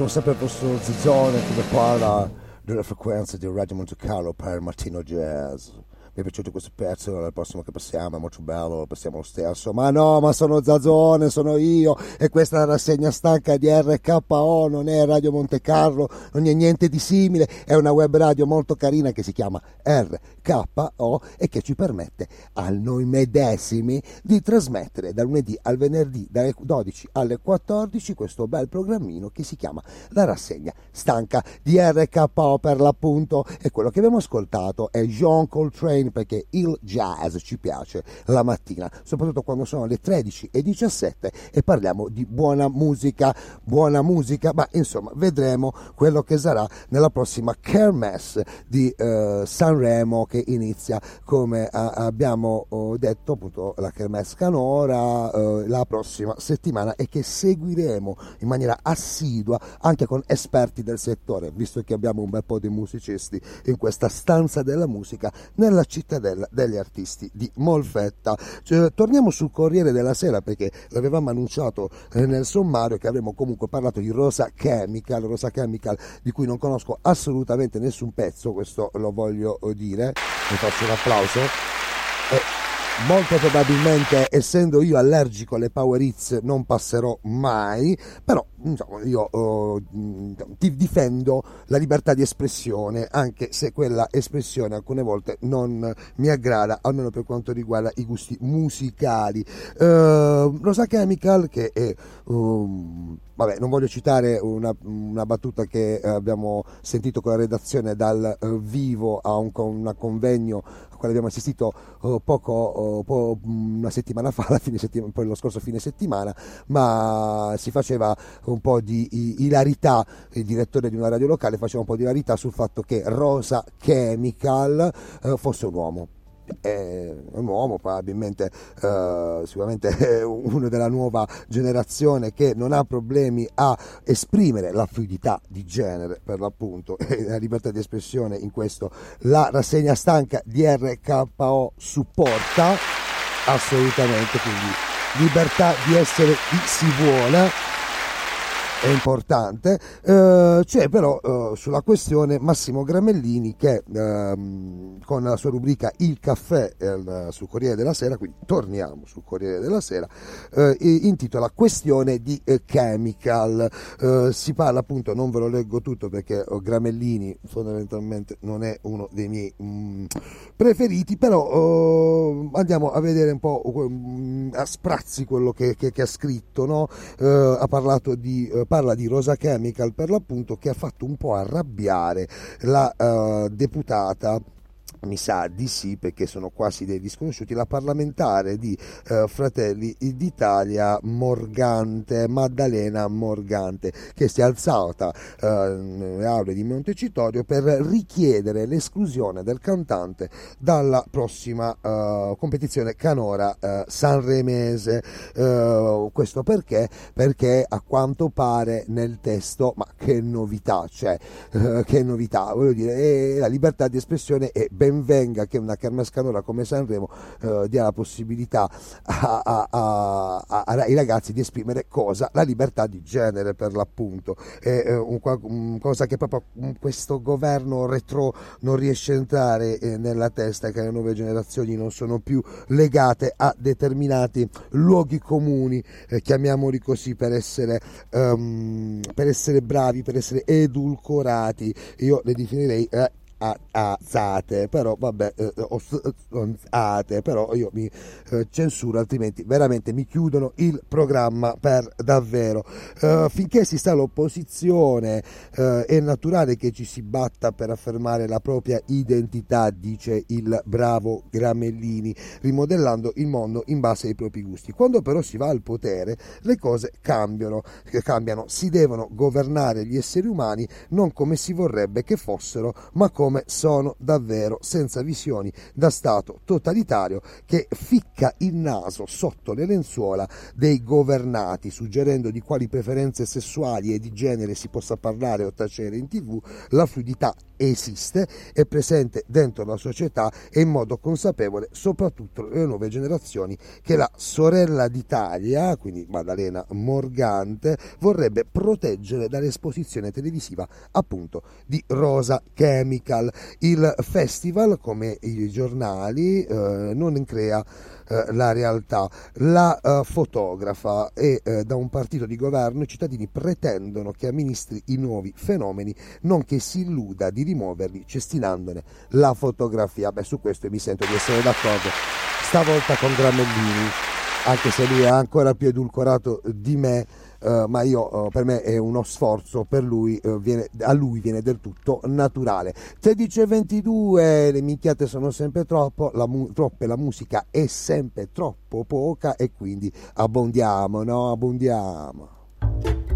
Sono sempre il vostro Zizzone che parla della frequenza di Radio Monte Carlo per Martino Jazz mi è piaciuto questo pezzo, il prossimo che passiamo è molto bello, lo passiamo lo stesso, ma no, ma sono Zazzone, sono io e questa è la rassegna stanca di RKO, non è Radio Monte Carlo, non è niente di simile, è una web radio molto carina che si chiama RKO e che ci permette a noi medesimi di trasmettere dal lunedì al venerdì dalle 12 alle 14 questo bel programmino che si chiama La rassegna stanca di RKO per l'appunto. E quello che abbiamo ascoltato è Jean Coltrane Train perché il jazz ci piace la mattina, soprattutto quando sono le 13 e 17 e parliamo di buona musica, buona musica, ma insomma vedremo quello che sarà nella prossima Kermesse di eh, Sanremo che inizia come a, abbiamo oh, detto appunto la Kermesse Canora eh, la prossima settimana e che seguiremo in maniera assidua anche con esperti del settore, visto che abbiamo un bel po' di musicisti in questa stanza della musica nella cittadella degli artisti di Molfetta. Cioè, torniamo sul Corriere della Sera perché l'avevamo annunciato eh, nel sommario che avremmo comunque parlato di Rosa Chemical, Rosa Chemical di cui non conosco assolutamente nessun pezzo, questo lo voglio dire, mi faccio un applauso. Eh, molto probabilmente essendo io allergico alle power hits non passerò mai però insomma, io uh, ti difendo la libertà di espressione anche se quella espressione alcune volte non mi aggrada almeno per quanto riguarda i gusti musicali. Uh, Rosa Chemical che è um, vabbè non voglio citare una, una, battuta che abbiamo sentito con la redazione dal uh, vivo a un, un convegno quale abbiamo assistito uh, poco, po', una settimana fa, settimana, poi lo scorso fine settimana, ma si faceva un po' di ilarità, il direttore di una radio locale faceva un po' di ilarità sul fatto che Rosa Chemical uh, fosse un uomo è un uomo probabilmente eh, sicuramente uno della nuova generazione che non ha problemi a esprimere la fluidità di genere per l'appunto e la libertà di espressione in questo. La rassegna stanca di RKO supporta assolutamente quindi libertà di essere chi si vuole è importante, eh, c'è però eh, sulla questione Massimo Gramellini che ehm, con la sua rubrica Il caffè eh, sul Corriere della Sera, quindi torniamo sul Corriere della Sera, eh, intitola Questione di eh, Chemical. Eh, si parla appunto, non ve lo leggo tutto perché Gramellini fondamentalmente non è uno dei miei mh, mm, preferiti, però andiamo a vedere un po' mh, a sprazzi quello che, che, che ha scritto, no? ha parlato di parla di Rosa Chemical per l'appunto che ha fatto un po' arrabbiare la uh, deputata mi sa di sì perché sono quasi dei disconosciuti, la parlamentare di eh, Fratelli d'Italia Morgante, Maddalena Morgante, che si è alzata eh, nelle aule di Montecitorio per richiedere l'esclusione del cantante dalla prossima eh, competizione canora eh, sanremese. Eh, questo perché? Perché a quanto pare nel testo, ma che novità c'è, cioè, che novità, voglio dire, la libertà di espressione è ben ben venga che una kermesse canora come Sanremo eh, dia la possibilità ai ragazzi di esprimere cosa? La libertà di genere per l'appunto, è eh, un, un, cosa che proprio questo governo retro non riesce a entrare eh, nella testa che le nuove generazioni non sono più legate a determinati luoghi comuni, eh, chiamiamoli così per essere, um, per essere bravi, per essere edulcorati, io le definirei eh, azzate, però vabbè, eh, ate, però io mi eh, censuro, altrimenti veramente mi chiudono il programma per davvero. Eh, finché si sta all'opposizione eh, è naturale che ci si batta per affermare la propria identità, dice il bravo Gramellini, rimodellando il mondo in base ai propri gusti. Quando però si va al potere, le cose cambiano, cambiano, si devono governare gli esseri umani non come si vorrebbe che fossero, ma come come sono davvero, senza visioni da Stato totalitario che ficca il naso sotto le lenzuola dei governati, suggerendo di quali preferenze sessuali e di genere si possa parlare o tacere in tv, la fluidità esiste, è presente dentro la società e in modo consapevole soprattutto le nuove generazioni che la sorella d'Italia, quindi Maddalena Morgante, vorrebbe proteggere dall'esposizione televisiva appunto di Rosa Chemical. Il festival, come i giornali, eh, non crea eh, la realtà. La uh, fotografa e uh, da un partito di governo i cittadini pretendono che amministri i nuovi fenomeni, non che si illuda di rimuoverli cestinandone la fotografia. Beh, su questo mi sento di essere d'accordo. Stavolta con Gramellini, anche se lui è ancora più edulcorato di me uh, ma io, uh, per me è uno sforzo, per lui, uh, viene, a lui viene del tutto naturale. 13 e 22, le minchiate sono sempre troppo, la mu- troppe, la musica è sempre troppo poca e quindi abbondiamo, no? Abbondiamo.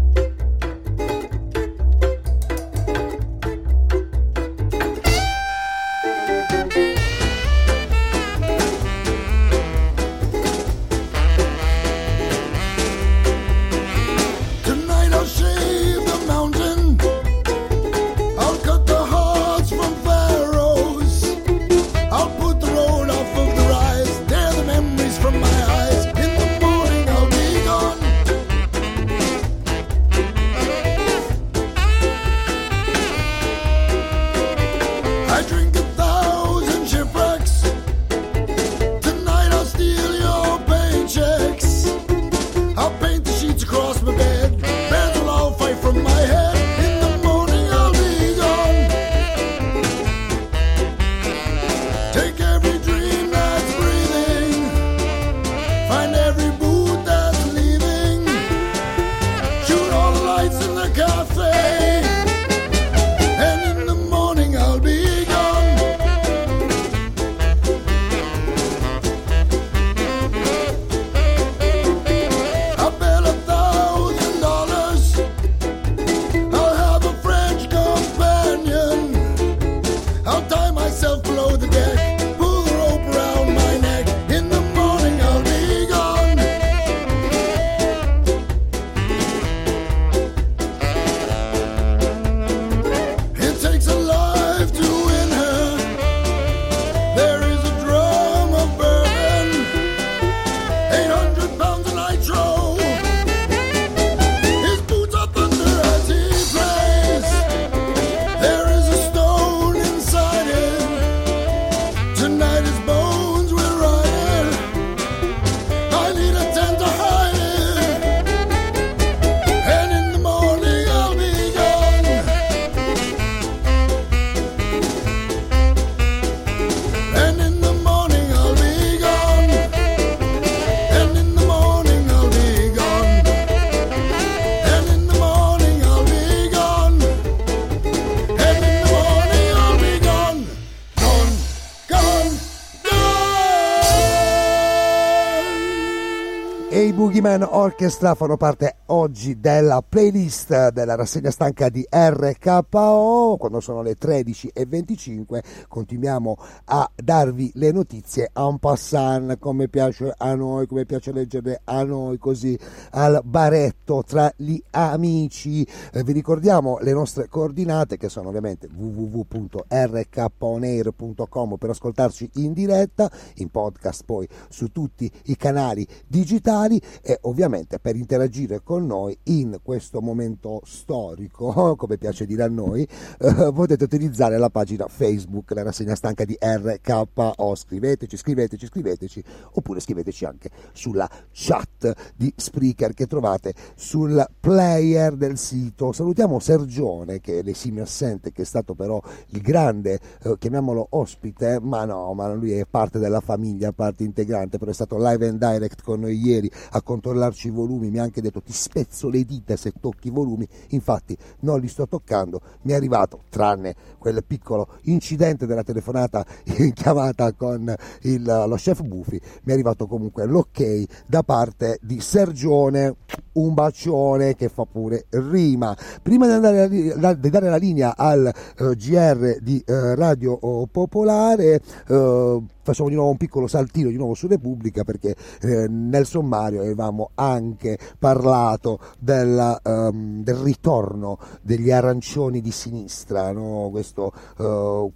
Orchestra fanno parte oggi della playlist della rassegna stanca di RKO. Quando sono le 13.25 continuiamo a darvi le notizie en passant, come piace a noi, come piace leggerle a noi, così al baretto tra gli amici. Eh, vi ricordiamo le nostre coordinate che sono ovviamente www.rkonair.com per ascoltarci in diretta, in podcast poi su tutti i canali digitali e ovviamente per interagire con noi in questo momento storico, come piace dire a noi, eh, potete utilizzare la pagina Facebook, la rassegna stanca di RKO. Scriveteci, scriveteci, scriveteci, oppure scriveteci anche sulla chat di Spreaker che trovate sul player del sito. Salutiamo Sergione, che è l'esimio assente, che è stato però il grande, eh, chiamiamolo ospite, ma no, ma lui è parte della famiglia, parte integrante, però è stato live and direct con noi ieri a controllarci i volumi, mi ha anche detto ti spezzo le dita se tocchi i volumi, infatti non li sto toccando, mi è arrivato, tranne quel piccolo incidente della telefonata in chiamata con il, lo chef Buffy, mi è arrivato comunque l'ok da parte di Sergione, un bacione che fa pure rima. Prima di, andare, di dare la linea al eh, GR di uh, Radio Popolare, uh, facciamo di nuovo un piccolo saltino di nuovo su Repubblica perché eh, nel sommario avevamo anche parlato della, um, del ritorno degli arancioni di sinistra, no? Questo, uh,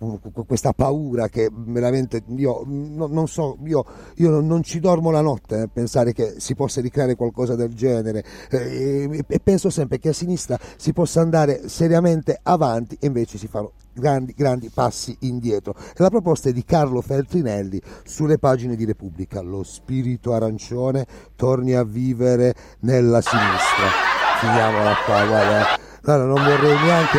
questa paura che veramente io no, non so, io, io, non ci dormo la notte eh, pensare che si possa ricreare qualcosa del genere eh, e penso sempre che a sinistra si possa andare seriamente avanti e invece si fanno grandi, grandi passi indietro. La proposta è di Carlo Feltrinelli sulle pagine di Repubblica. Lo spirito arancione torni a vivere nella sinistra. Finiamola qua, guarda allora, non vorrei neanche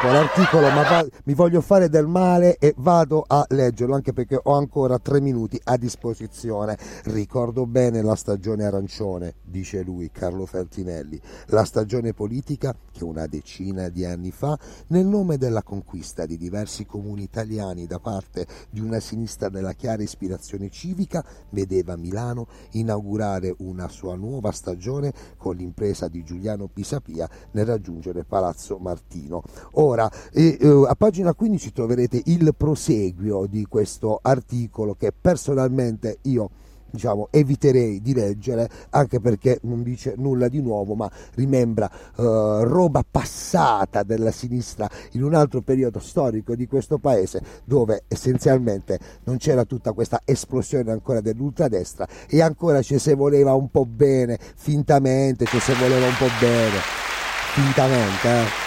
po' l'articolo, ma va, mi voglio fare del male e vado a leggerlo anche perché ho ancora tre minuti a disposizione. Ricordo bene la stagione arancione, dice lui, Carlo Feltinelli, la stagione politica che una decina di anni fa, nel nome della conquista di diversi comuni italiani da parte di una sinistra della chiara ispirazione civica, vedeva Milano inaugurare una sua nuova stagione con l'impresa di Giuliano Pisapia nel raggiungere raggiungere Palazzo Martino. Ora, eh, a pagina 15 troverete il proseguio di questo articolo che personalmente io diciamo, eviterei di leggere anche perché non dice nulla di nuovo ma rimembra uh, roba passata della sinistra in un altro periodo storico di questo paese dove essenzialmente non c'era tutta questa esplosione ancora dell'ultradestra e ancora ci si voleva un po' bene fintamente ci si voleva un po' bene fintamente, eh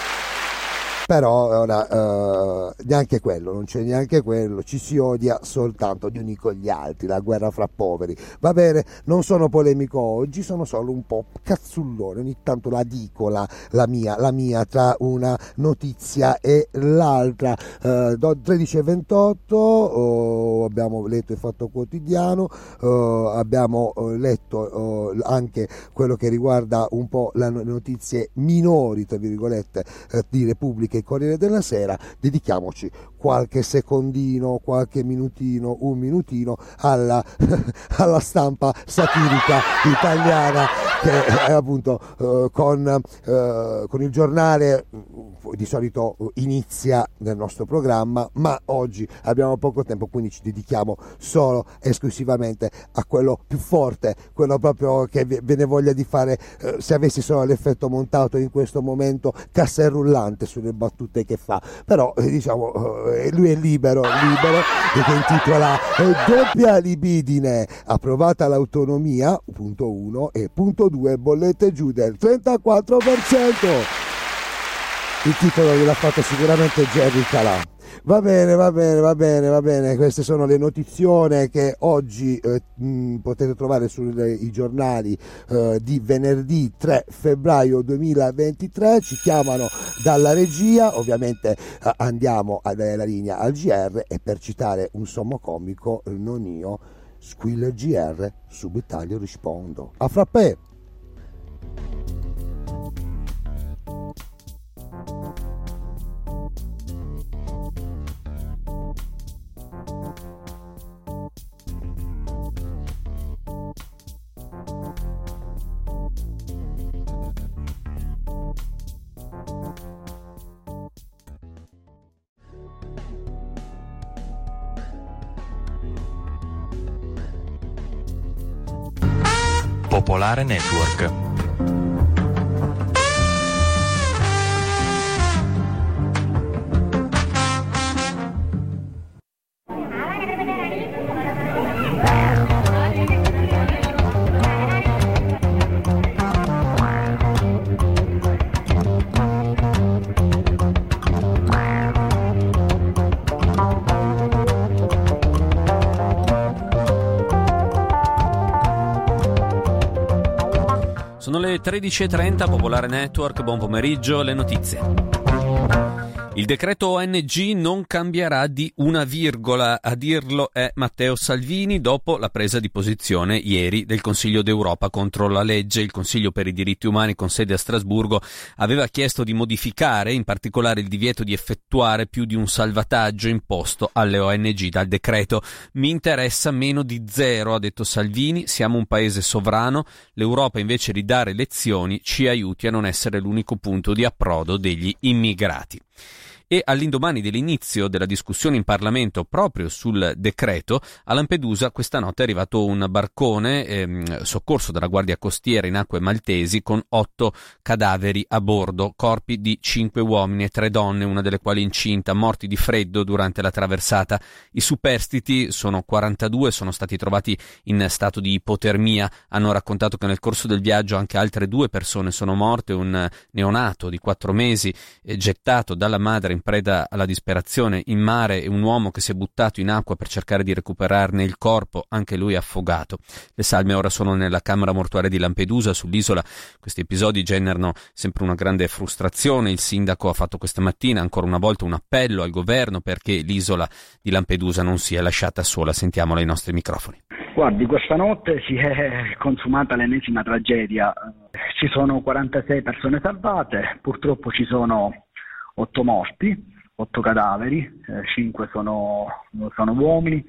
però ora uh, neanche quello, non c'è neanche quello, ci si odia soltanto gli uni con gli altri, la guerra fra poveri. Va bene, non sono polemico oggi, sono solo un po' cazzullone, ogni tanto la dico la, la, mia, la mia tra una notizia e l'altra. Uh, 13 e 28 uh, abbiamo letto il Fatto Quotidiano, uh, abbiamo letto anche quello che riguarda un po' le notizie minori, tra virgolette, di Repubblica anche Corriere della Sera, dedichiamoci qualche secondino, qualche minutino, un minutino alla, alla stampa satirica italiana che è appunto eh, con, eh, con il giornale di solito inizia nel nostro programma, ma oggi abbiamo poco tempo, quindi ci dedichiamo solo esclusivamente a quello più forte, quello proprio che ve ne voglia di fare, eh, se avessi solo l'effetto montato in questo momento, cassa rullante sulle battute che fa, però eh, diciamo eh, lui è libero, libero, che intitola eh, Doppia libidine, approvata l'autonomia, punto 1, e punto 2, bollette giù del 34%. Il titolo gliel'ha fatto sicuramente Jerry Calà. Va bene, va bene, va bene, va bene. Queste sono le notizione che oggi eh, mh, potete trovare sui giornali eh, di venerdì 3 febbraio 2023. Ci chiamano dalla regia, ovviamente eh, andiamo a dare la linea al GR e per citare un sommo comico, non io, squilla GR, subitaglio rispondo. A frappè! Popolare Network. 13.30, Popolare Network, buon pomeriggio, le notizie. Il decreto ONG non cambierà di una virgola, a dirlo è Matteo Salvini dopo la presa di posizione ieri del Consiglio d'Europa contro la legge. Il Consiglio per i diritti umani con sede a Strasburgo aveva chiesto di modificare in particolare il divieto di effettuare più di un salvataggio imposto alle ONG dal decreto. Mi interessa meno di zero, ha detto Salvini, siamo un paese sovrano, l'Europa invece di dare lezioni ci aiuti a non essere l'unico punto di approdo degli immigrati. E all'indomani dell'inizio della discussione in Parlamento proprio sul decreto, a Lampedusa questa notte è arrivato un barcone ehm, soccorso dalla Guardia Costiera in acque maltesi con otto cadaveri a bordo, corpi di cinque uomini e tre donne, una delle quali incinta, morti di freddo durante la traversata. I superstiti sono 42, sono stati trovati in stato di ipotermia, hanno raccontato che nel corso del viaggio anche altre due persone sono morte, un neonato di quattro mesi eh, gettato dalla madre in preda alla disperazione in mare e un uomo che si è buttato in acqua per cercare di recuperarne il corpo, anche lui affogato. Le salme ora sono nella camera mortuaria di Lampedusa sull'isola. Questi episodi generano sempre una grande frustrazione. Il sindaco ha fatto questa mattina ancora una volta un appello al governo perché l'isola di Lampedusa non sia lasciata sola. Sentiamola ai nostri microfoni. Guardi, questa notte si è consumata l'ennesima tragedia. Ci sono 46 persone salvate, purtroppo ci sono 8 morti, 8 cadaveri, eh, 5 sono, sono uomini,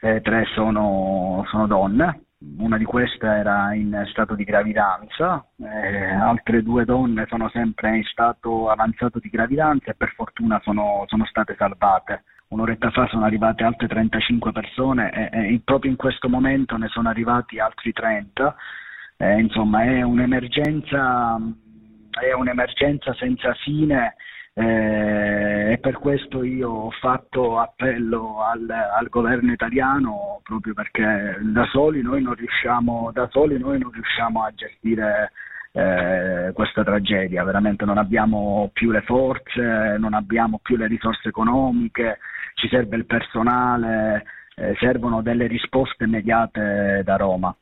eh, 3 sono, sono, donne. Una di queste era in stato di gravidanza, eh, altre due donne sono sempre in stato avanzato di gravidanza e per fortuna sono, sono state salvate un'oretta fa sono arrivate altre 35 persone e, e proprio in questo momento ne sono arrivati altri 30. Eh, insomma, è un'emergenza, è un'emergenza senza fine eh, e per questo io ho fatto appello al, al, governo italiano proprio perché da soli noi non riusciamo, soli noi non riusciamo a gestire eh, questa tragedia, veramente non abbiamo più le forze, non abbiamo più le risorse economiche, ci serve il personale, eh, servono delle risposte immediate da Roma.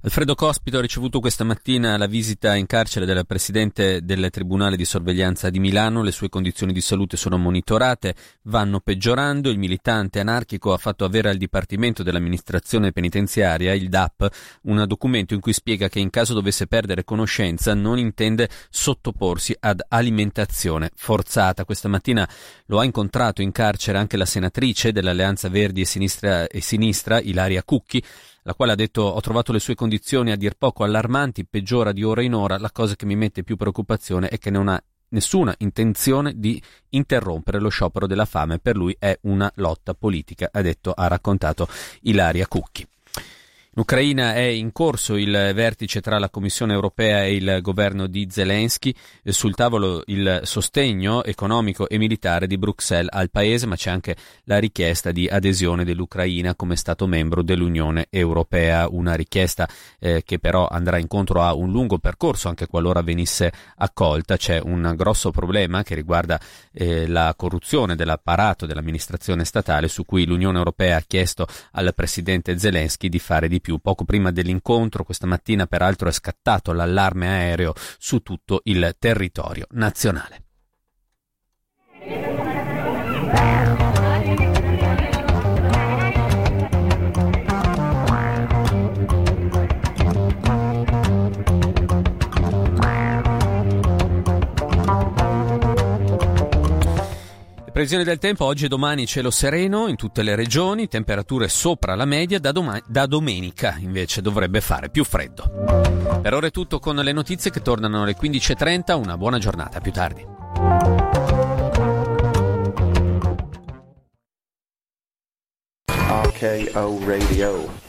Alfredo Cospito ha ricevuto questa mattina la visita in carcere del presidente del Tribunale di sorveglianza di Milano. Le sue condizioni di salute sono monitorate, vanno peggiorando. Il militante anarchico ha fatto avere al Dipartimento dell'amministrazione penitenziaria, il DAP, un documento in cui spiega che in caso dovesse perdere conoscenza non intende sottoporsi ad alimentazione forzata. Questa mattina lo ha incontrato in carcere anche la senatrice dell'Alleanza Verdi e Sinistra, e Sinistra Ilaria Cucchi la quale ha detto ho trovato le sue condizioni a dir poco allarmanti, peggiora di ora in ora, la cosa che mi mette più preoccupazione è che non ha nessuna intenzione di interrompere lo sciopero della fame, per lui è una lotta politica, ha detto, ha raccontato Ilaria Cucchi. In Ucraina è in corso il vertice tra la Commissione europea e il governo di Zelensky, sul tavolo il sostegno economico e militare di Bruxelles al paese, ma c'è anche la richiesta di adesione dell'Ucraina come Stato membro dell'Unione Europea, una richiesta eh, che però andrà incontro a un lungo percorso anche qualora venisse accolta. C'è un grosso problema che riguarda eh, la corruzione dell'apparato dell'amministrazione statale su cui l'Unione Europea ha chiesto al presidente Zelensky di fare di più più. Poco prima dell'incontro, questa mattina peraltro è scattato l'allarme aereo su tutto il territorio nazionale. Previsione del tempo, oggi e domani cielo sereno in tutte le regioni, temperature sopra la media, da, doma- da, domenica invece dovrebbe fare più freddo. Per ora è tutto con le notizie che tornano alle 15.30, una buona giornata, più tardi. RKO Radio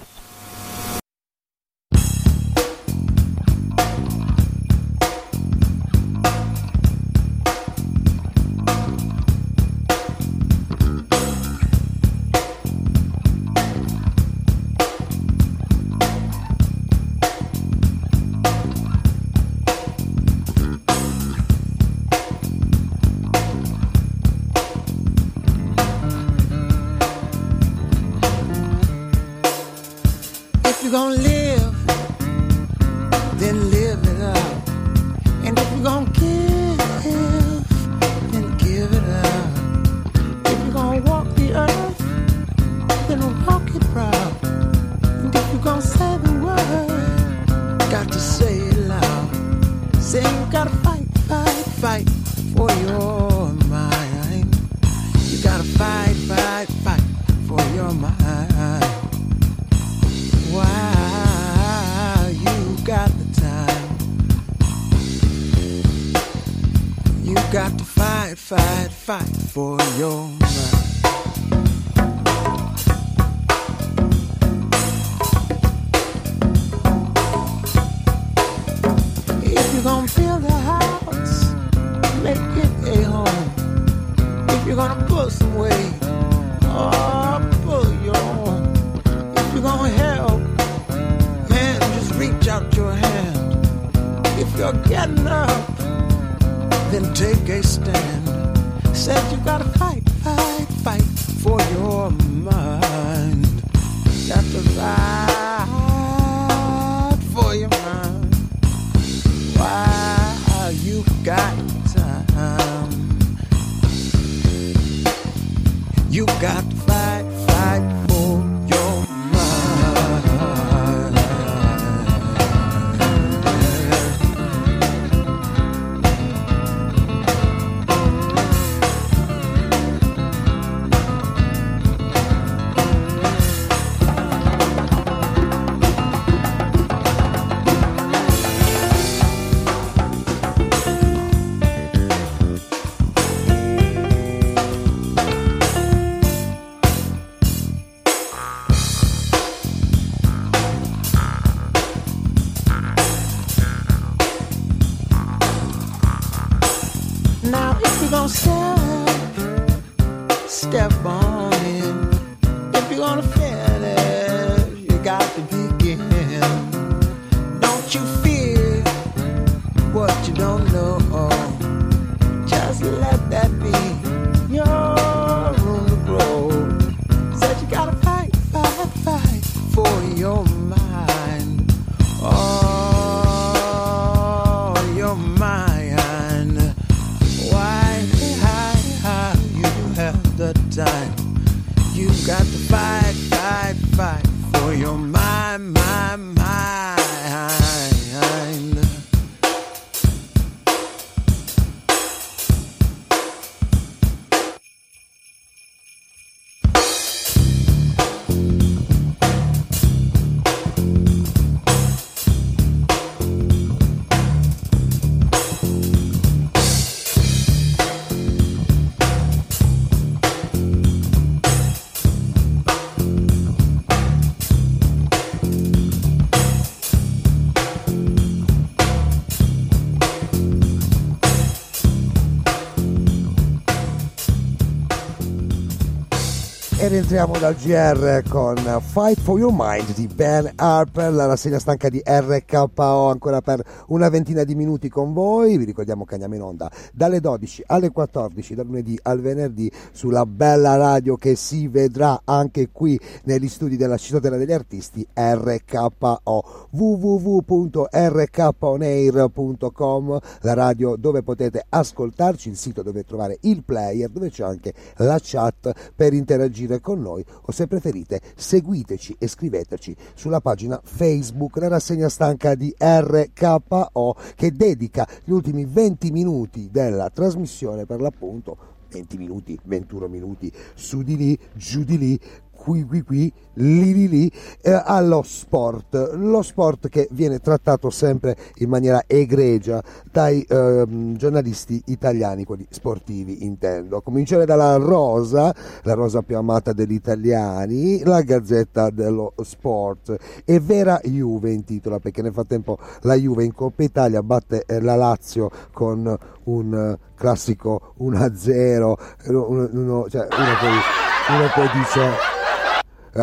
rientriamo dal GR con Fight for Your Mind di Ben Harper, la rassegna stanca di RKO ancora per una ventina di minuti con voi. Vi ricordiamo che andiamo in onda dalle 12 alle 14, dal lunedì al venerdì, sulla bella radio che si vedrà anche qui negli studi della Cittadella degli Artisti RKO www.rkonair.com la radio dove potete ascoltarci, il sito dove trovare il player, dove c'è anche la chat per interagire con noi o se preferite seguiteci e scriveteci sulla pagina Facebook la rassegna stanca di RKO che dedica gli ultimi 20 minuti della trasmissione per l'appunto 20 minuti, 21 minuti su di lì, giù di lì qui qui qui, lì lì lì, eh, allo sport. Lo sport che viene trattato sempre in maniera egregia dai ehm, giornalisti italiani, quelli sportivi intendo. A cominciare dalla Rosa, la rosa più amata degli italiani, la Gazzetta dello Sport e Vera Juve in titola perché nel frattempo la Juve in Coppa Italia batte eh, la Lazio con un eh, classico 1-0, uno, uno, cioè, uno poi, uno poi dice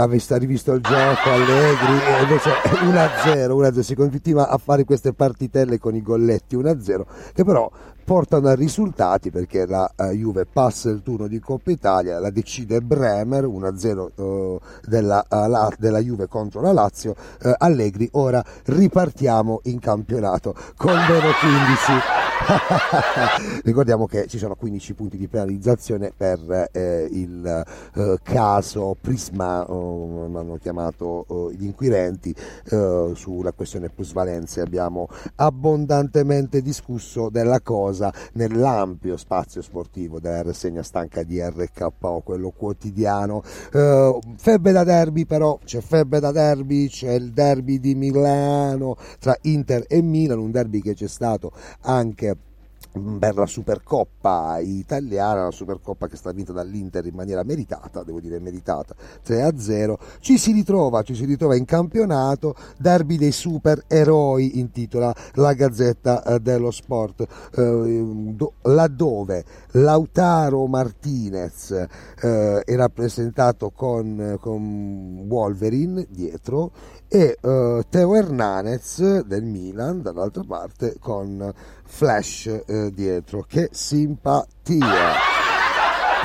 avesse rivisto il gioco Allegri e invece 1-0, 1-0 si continua a fare queste partitelle con i golletti 1-0 che però portano a risultati perché la uh, Juve passa il turno di Coppa Italia, la decide Bremer 1-0 uh, della, la, della, Juve contro la Lazio, Allegri ora ripartiamo in campionato con meno 15 ricordiamo che ci sono 15 punti di penalizzazione per eh, il eh, caso Prisma oh, hanno chiamato oh, gli inquirenti eh, sulla questione plusvalenze. Abbiamo abbondantemente discusso della cosa nell'ampio spazio sportivo della rassegna stanca di RKO quello quotidiano. Eh, febbre da derby però c'è febbre da derby c'è il derby di Milano tra Inter e Milan un derby che c'è stato anche per la Supercoppa italiana, la Supercoppa che è stata vinta dall'Inter in maniera meritata, devo dire meritata, 3-0. Ci si ritrova, ci si ritrova in campionato, derby dei supereroi intitola la Gazzetta eh, dello Sport, eh, do, laddove Lautaro Martinez eh, è rappresentato con, con Wolverine dietro e Teo Hernandez del Milan dall'altra parte con Flash uh, dietro. Che simpatia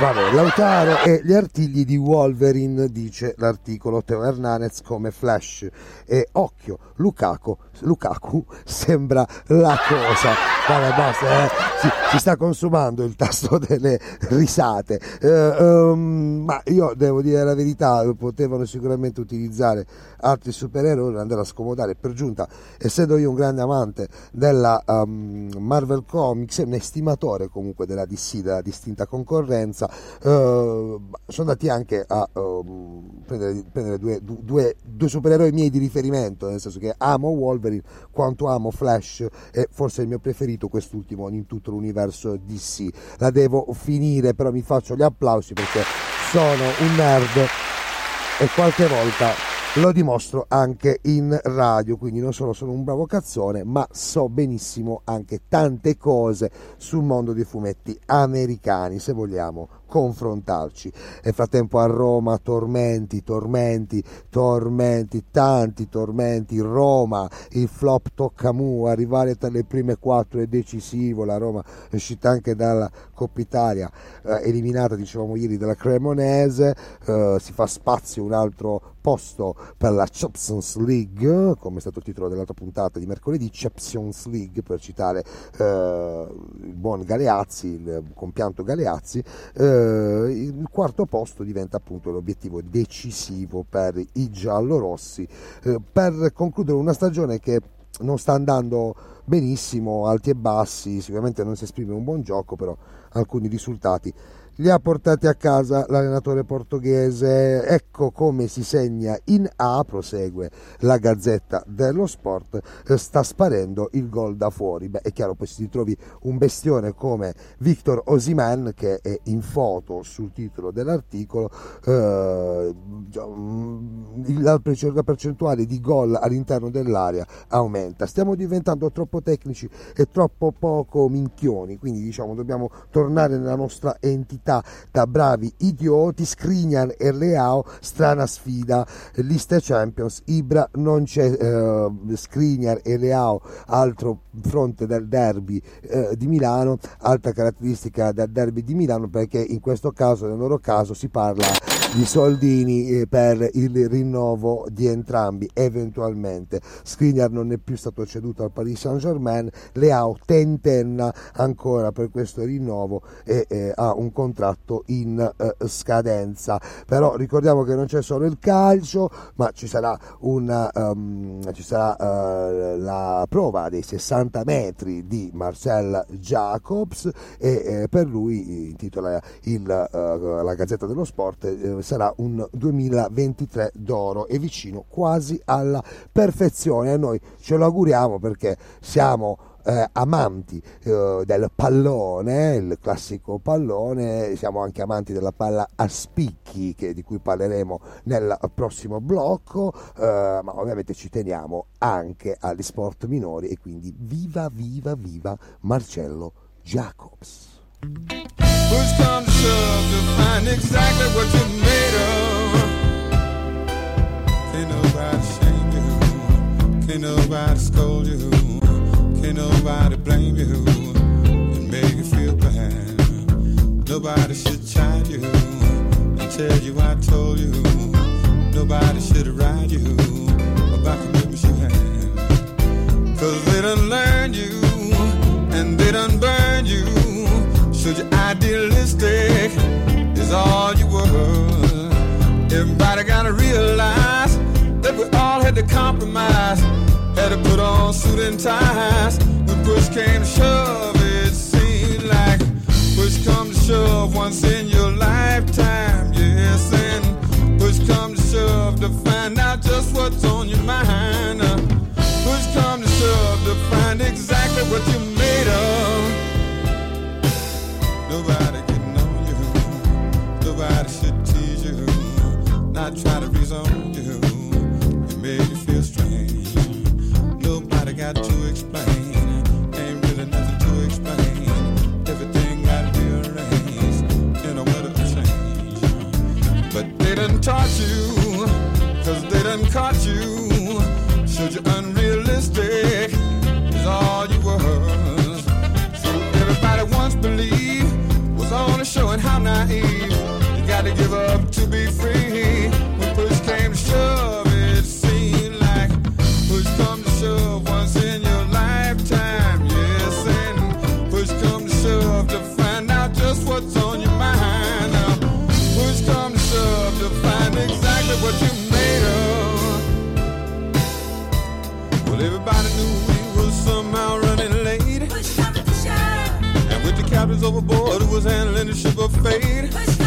Vabbè, Lautaro e gli artigli di Wolverine, dice l'articolo Teo Hernandez come Flash. E occhio, Lukaku, Lukaku sembra la cosa. Vabbè, basta, eh. si, si, sta consumando il tasto delle risate. Uh, um, ma io devo dire la verità, potevano sicuramente utilizzare altri supereroi per andare a scomodare. Per giunta, essendo io un grande amante della um, Marvel Comics un estimatore comunque della DC, della distinta concorrenza, sono andati anche a uh, prendere, prendere due, due, due, supereroi miei di riferimento, nel senso che amo Wolverine quanto amo Flash e forse il mio preferito quest'ultimo in tutto l'universo DC. La devo finire, però mi faccio gli applausi perché sono un nerd e qualche volta lo dimostro anche in radio, quindi non solo sono un bravo cazzone, ma so benissimo anche tante cose sul mondo dei fumetti americani, se vogliamo confrontarci. Nel frattempo a Roma tormenti, tormenti, tormenti, tanti tormenti. Roma, il flop Toccamu, arrivare tra le prime quattro è decisivo. La Roma è uscita anche dalla Coppa Italia, eh, eliminata, dicevamo ieri, dalla Cremonese. Eh, si fa spazio un altro posto per la Champions League, come è stato il titolo dell'altra puntata di mercoledì, Champions League per citare eh, il buon Galeazzi, il compianto Galeazzi. Eh, il quarto posto diventa appunto l'obiettivo decisivo per i giallorossi. Eh, per concludere una stagione che non sta andando benissimo, alti e bassi, sicuramente non si esprime un buon gioco, però alcuni risultati li ha portati a casa l'allenatore portoghese. Ecco come si segna in A, prosegue la Gazzetta dello Sport, eh, sta sparendo il gol da fuori. Beh, è chiaro, poi si trovi un bestione come Victor Osiman che è in foto sul titolo dell'articolo, eh, la percentuale di gol all'interno dell'area aumenta. Stiamo diventando troppo tecnici e troppo poco minchioni, quindi diciamo dobbiamo tornare nella nostra entità città da bravi idioti, Skriniar e Leao, strana sfida, lista Champions, Ibra non c'è eh, Skriniar e Leao, altro fronte del derby eh, di Milano, altra caratteristica del derby di Milano perché in questo caso, nel loro caso, si parla di soldini eh, per il rinnovo di entrambi eventualmente. Skriniar non è più stato ceduto al Paris Saint Germain Leao tentenna ancora per questo rinnovo e eh, ha un contratto in eh, scadenza però ricordiamo che non c'è solo il calcio ma ci sarà, una, um, ci sarà uh, la prova dei 60 metri di Marcel Jacobs e eh, per lui intitola il, uh, la Gazzetta dello Sport eh, sarà un 2023 d'oro e vicino quasi alla perfezione. E noi ce lo auguriamo perché siamo eh, amanti eh, del pallone, il classico pallone, siamo anche amanti della palla a spicchi che, di cui parleremo nel prossimo blocco, eh, ma ovviamente ci teniamo anche agli sport minori e quindi viva viva viva Marcello Jacobs. Can't nobody scold you. Can't nobody blame you and make you feel bad. Nobody should chide you and tell you I told you. Nobody should ride you about commitments you had. Cause they done learn you and they done burn you. So you're idealistic is all you were. Everybody gotta realize that we all had to compromise, to put on suit and ties. When push came to shove, it seemed like push come to shove once in your lifetime. Yes, and push come to shove to find out just what's on your mind. Uh, push come to shove to find exactly what you're made of. Nobody can know you. Nobody should tease you. Not try to reason. Taught you, cause they done caught you. Handling the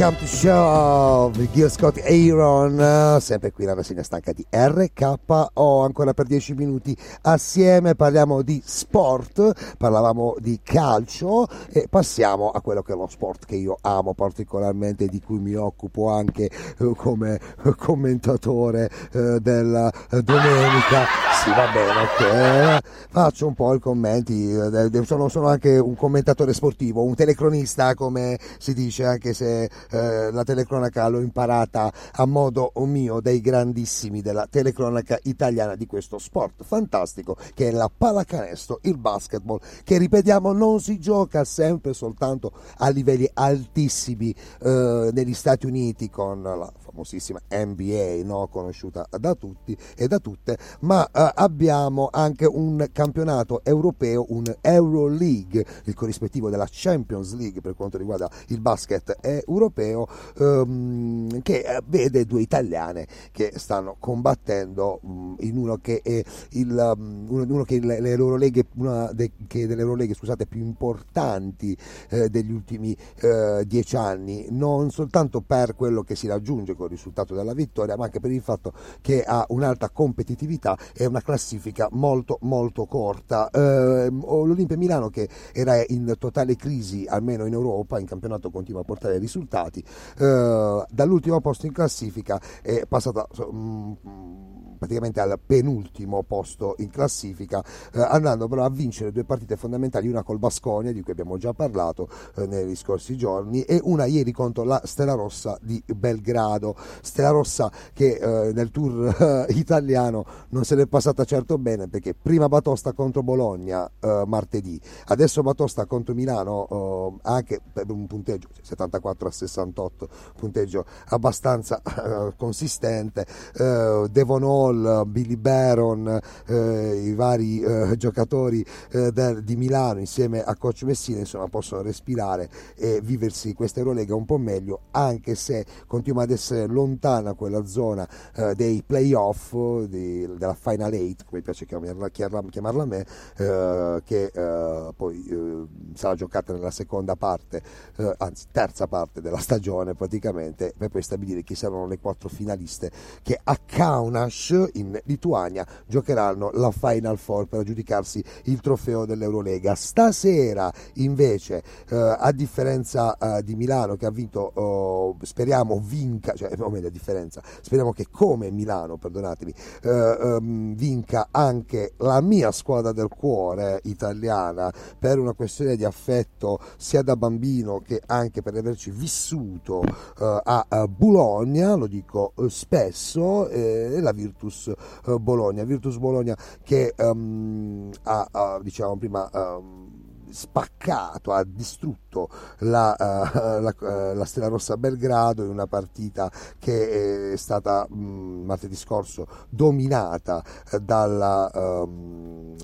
Push Come to Shove, Gil Scott Aaron, sempre qui la rassegna stanca di RKO, ancora per 10 minuti assieme, parliamo di sport, parlavamo di calcio e passiamo a quello che è lo sport che io amo particolarmente, di cui mi occupo anche eh, come commentatore eh, della domenica. Sì, va bene, ok. Faccio un po' i commenti, eh, sono anche un commentatore sportivo, un telecronista come si dice, anche se eh, la telecronaca l'ho imparata a modo mio dai grandissimi della telecronaca italiana di questo sport fantastico che è la pallacanestro, il basketball, che ripetiamo non si gioca sempre soltanto a livelli altissimi eh, negli Stati Uniti con la famosissima NBA, no? conosciuta da tutti e da tutte, ma eh, abbiamo anche un campionato europeo, un Euroleague, il corrispettivo della Champions League per quanto riguarda il basket europeo, ehm, che eh, vede due italiane che stanno combattendo mh, in uno che è il, um, uno, uno che le, le loro leghe, una de, che delle loro leghe scusate, più importanti eh, degli ultimi eh, dieci anni, non soltanto per quello che si raggiunge con il risultato della vittoria, ma anche per il fatto che ha un'alta competitività e una classifica molto molto corta. Eh, L'Olimpia Milano che era in totale crisi, almeno in Europa, in campionato continua a portare risultati, eh, dall'ultimo posto in classifica è passata mm, praticamente al penultimo posto in classifica, eh, andando però a vincere due partite fondamentali, una col Basconia di cui abbiamo già parlato eh, negli scorsi giorni e una ieri contro la Stella Rossa di Belgrado. Stella Rossa che eh, nel tour eh, italiano non se l'è passata certo bene perché prima Batosta contro Bologna eh, martedì, adesso Batosta contro Milano eh, anche per un punteggio 74 a 68, punteggio abbastanza consistente, Devonol Hall, Billy Baron, eh, i vari eh, giocatori eh, del, di Milano insieme a coach Messina insomma possono respirare e viversi questa Eurolega un po' meglio anche se continua ad essere lontana quella zona eh, dei playoff di, della Final 8 come piace chiamarla, chiamarla a me eh, che eh, poi sarà giocata nella seconda parte anzi terza parte della stagione praticamente per poi stabilire chi saranno le quattro finaliste che a Kaunas in Lituania giocheranno la Final Four per aggiudicarsi il trofeo dell'Eurolega. Stasera invece eh, a differenza eh, di Milano che ha vinto oh, speriamo vinca cioè o meglio a differenza speriamo che come Milano perdonatemi eh, ehm, vinca anche la mia squadra del cuore italiana per una questione di affetto sia da bambino che anche per averci vissuto eh, a, a Bologna lo dico eh, spesso eh, la Virtus eh, Bologna. Virtus Bologna che um, ha, ha diciamo prima um, spaccato, ha distrutto la, uh, la, uh, la, Stella Rossa Belgrado in una partita che è stata mh, martedì scorso dominata dalla, um,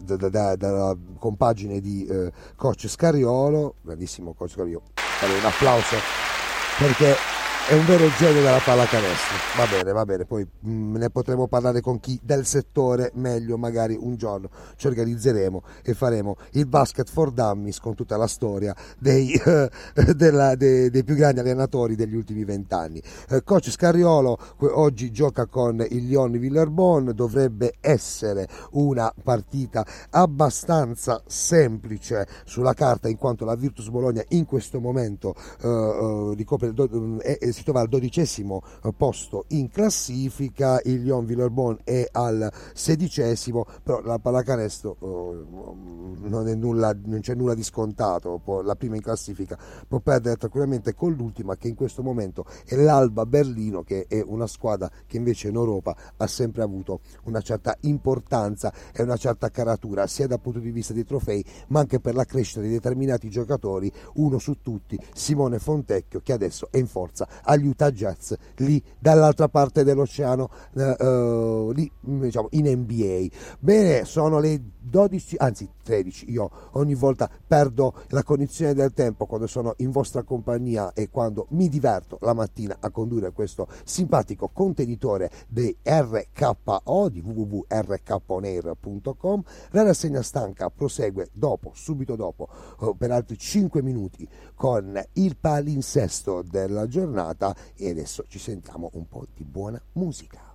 da, da, da, dalla compagine di coach Scariolo, grandissimo coach Scariolo, un applauso perché è un vero genio della pallacanestro. Va bene, va bene, poi mh, ne potremo parlare con chi del settore meglio, magari un giorno ci organizzeremo e faremo il basket for dummies con tutta la storia dei, eh, della, dei, dei più grandi allenatori degli ultimi vent'anni. Eh, coach Scariolo oggi gioca con il Lion Villerbon, dovrebbe essere una partita abbastanza semplice sulla carta in quanto la Virtus Bologna in questo momento eh, eh ricopre do, è, si trova al dodicesimo eh, posto in classifica, il Lyon Villerbon è al sedicesimo, però la pallacanestro eh, non, nulla, non c'è nulla di scontato, può, la prima in classifica può perdere tranquillamente con l'ultima che in questo momento è l'Alba Berlino che è una squadra che invece in Europa ha sempre avuto una certa importanza e una certa caratura sia dal punto di vista dei trofei ma anche per la crescita di determinati giocatori, uno su tutti Simone Fontecchio che adesso è in forza agli Utah Jazz lì dall'altra parte dell'oceano eh, eh, lì diciamo in NBA bene sono le 12 anzi 13 io ogni volta perdo la cognizione del tempo quando sono in vostra compagnia e quando mi diverto la mattina a condurre questo simpatico contenitore dei RKO di www.rkonair.com la rassegna stanca prosegue dopo subito dopo eh, per altri 5 minuti con il palinsesto della giornata puntata e adesso ci sentiamo un po' di buona musica.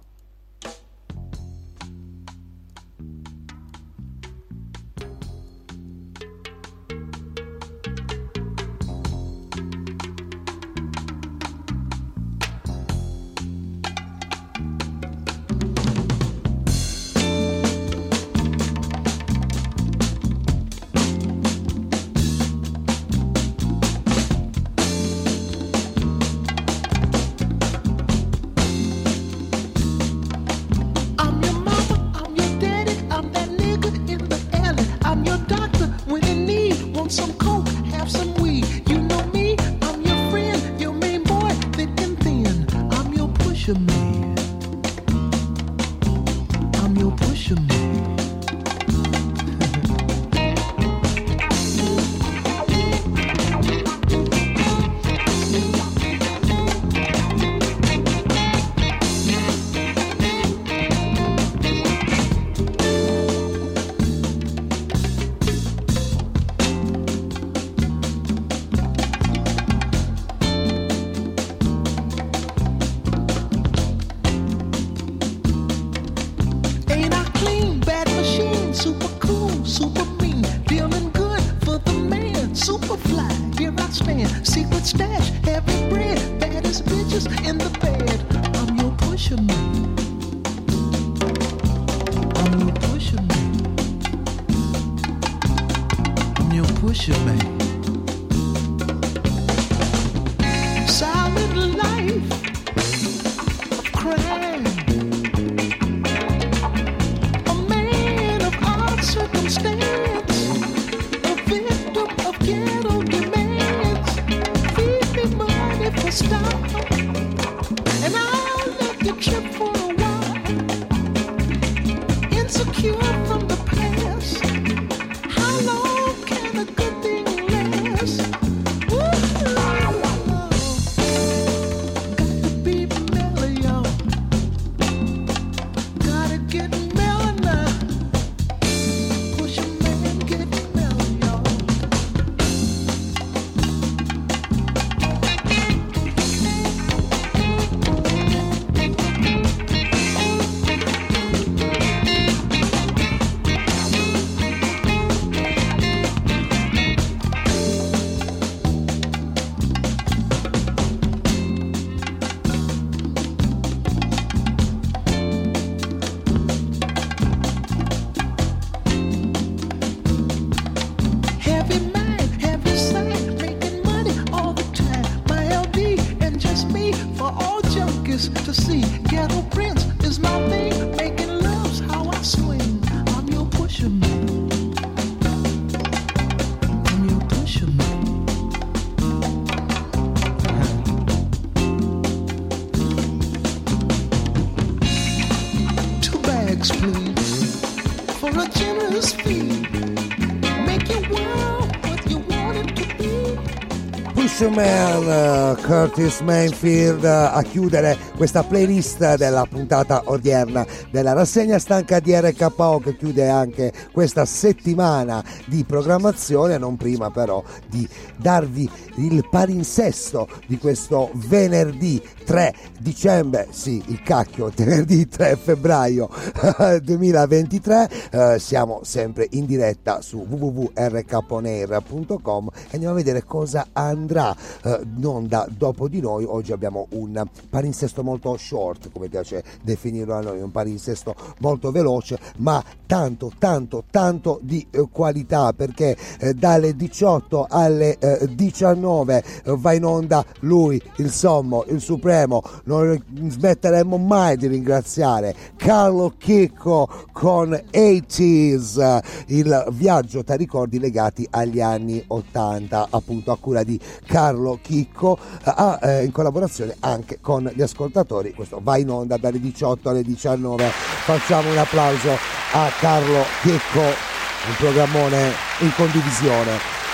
Pushman, eh, Curtis Mayfield eh, a chiudere questa playlist della puntata odierna della rassegna stanca di RKO che chiude anche questa settimana di programmazione, non prima però di darvi il palinsesto di questo venerdì 3 dicembre, sì il cacchio, venerdì 3 febbraio 2023, eh, siamo sempre in diretta su www.rkponair.com e andiamo a vedere cosa andrà eh, in onda dopo di noi. Oggi abbiamo un palinsesto molto short, come piace definirlo a noi, un palinsesto molto veloce, ma tanto, tanto, tanto di eh, qualità perché eh, dalle 18 alle eh, 19 eh, va in onda lui, il sommo, il supremo, non smetteremo mai di ringraziare Carlo Chicco con 80s, eh, il viaggio tra ricordi legati agli anni 80, appunto a cura di Carlo Chicco, ah, eh, in collaborazione anche con gli ascoltatori. Questo va in onda dalle 18 alle 19. Facciamo un applauso a Carlo Chicco, un programmone in condivisione.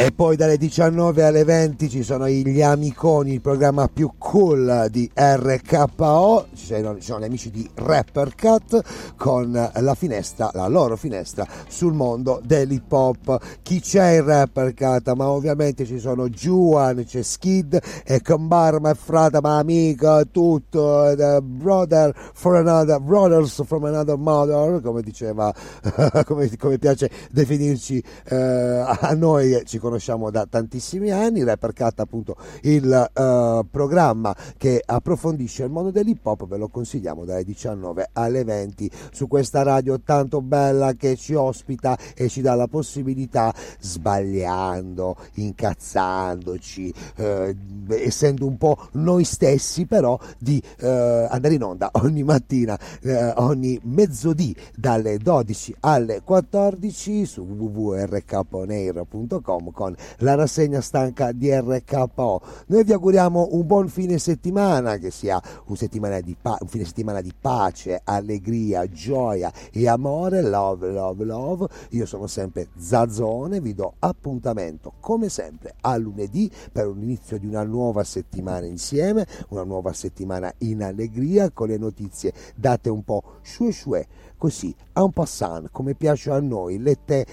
E poi dalle 19 alle 20 ci sono gli Amiconi, il programma più cool di RKO, ci sono, ci sono gli amici di Rapper Cut con la finestra, la loro finestra sul mondo dell'hip hop. Chi c'è in Rapper Cut? Ma ovviamente ci sono Juan, c'è Skid e Combar, ma frate, ma amico, tutto, the brother for another, brothers from another mother, come diceva, come, come piace definirci eh, a noi, ci conosciamo da tantissimi anni, Rapper Cut appunto il eh, programma che approfondisce il mondo dell'hip hop, ve lo consigliamo dalle 19 alle 20 su questa radio tanto bella che ci ospita e ci dà la possibilità, sbagliando, incazzandoci, eh, essendo un po' noi stessi però, di eh, andare in onda ogni mattina, eh, ogni mezzodì dalle 12 alle 14 su www.rkonair.com con la rassegna stanca di RKO. Noi vi auguriamo un buon fine settimana, che sia un, settimana pa- un fine settimana di pace, allegria, gioia e amore, love, love, love. Io sono sempre Zazzone, vi do appuntamento come sempre a lunedì per un inizio di una nuova settimana insieme, una nuova settimana in allegria con le notizie date un po' shue shue, così, un po' san, come piace a noi, lette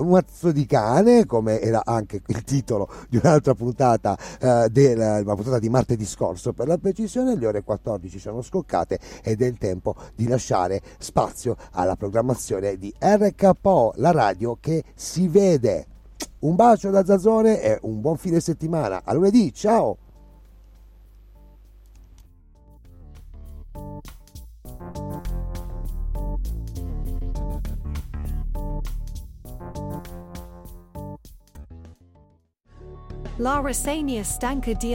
un mazzo di cane, come era anche il titolo di un'altra puntata, uh, della, una puntata di martedì scorso per la precisione, le ore 14 sono scoccate ed è il tempo di lasciare spazio alla programmazione di RKO, la radio che si vede. Un bacio da Zazzone e un buon fine settimana. A lunedì, ciao! La Rassegna Stanca di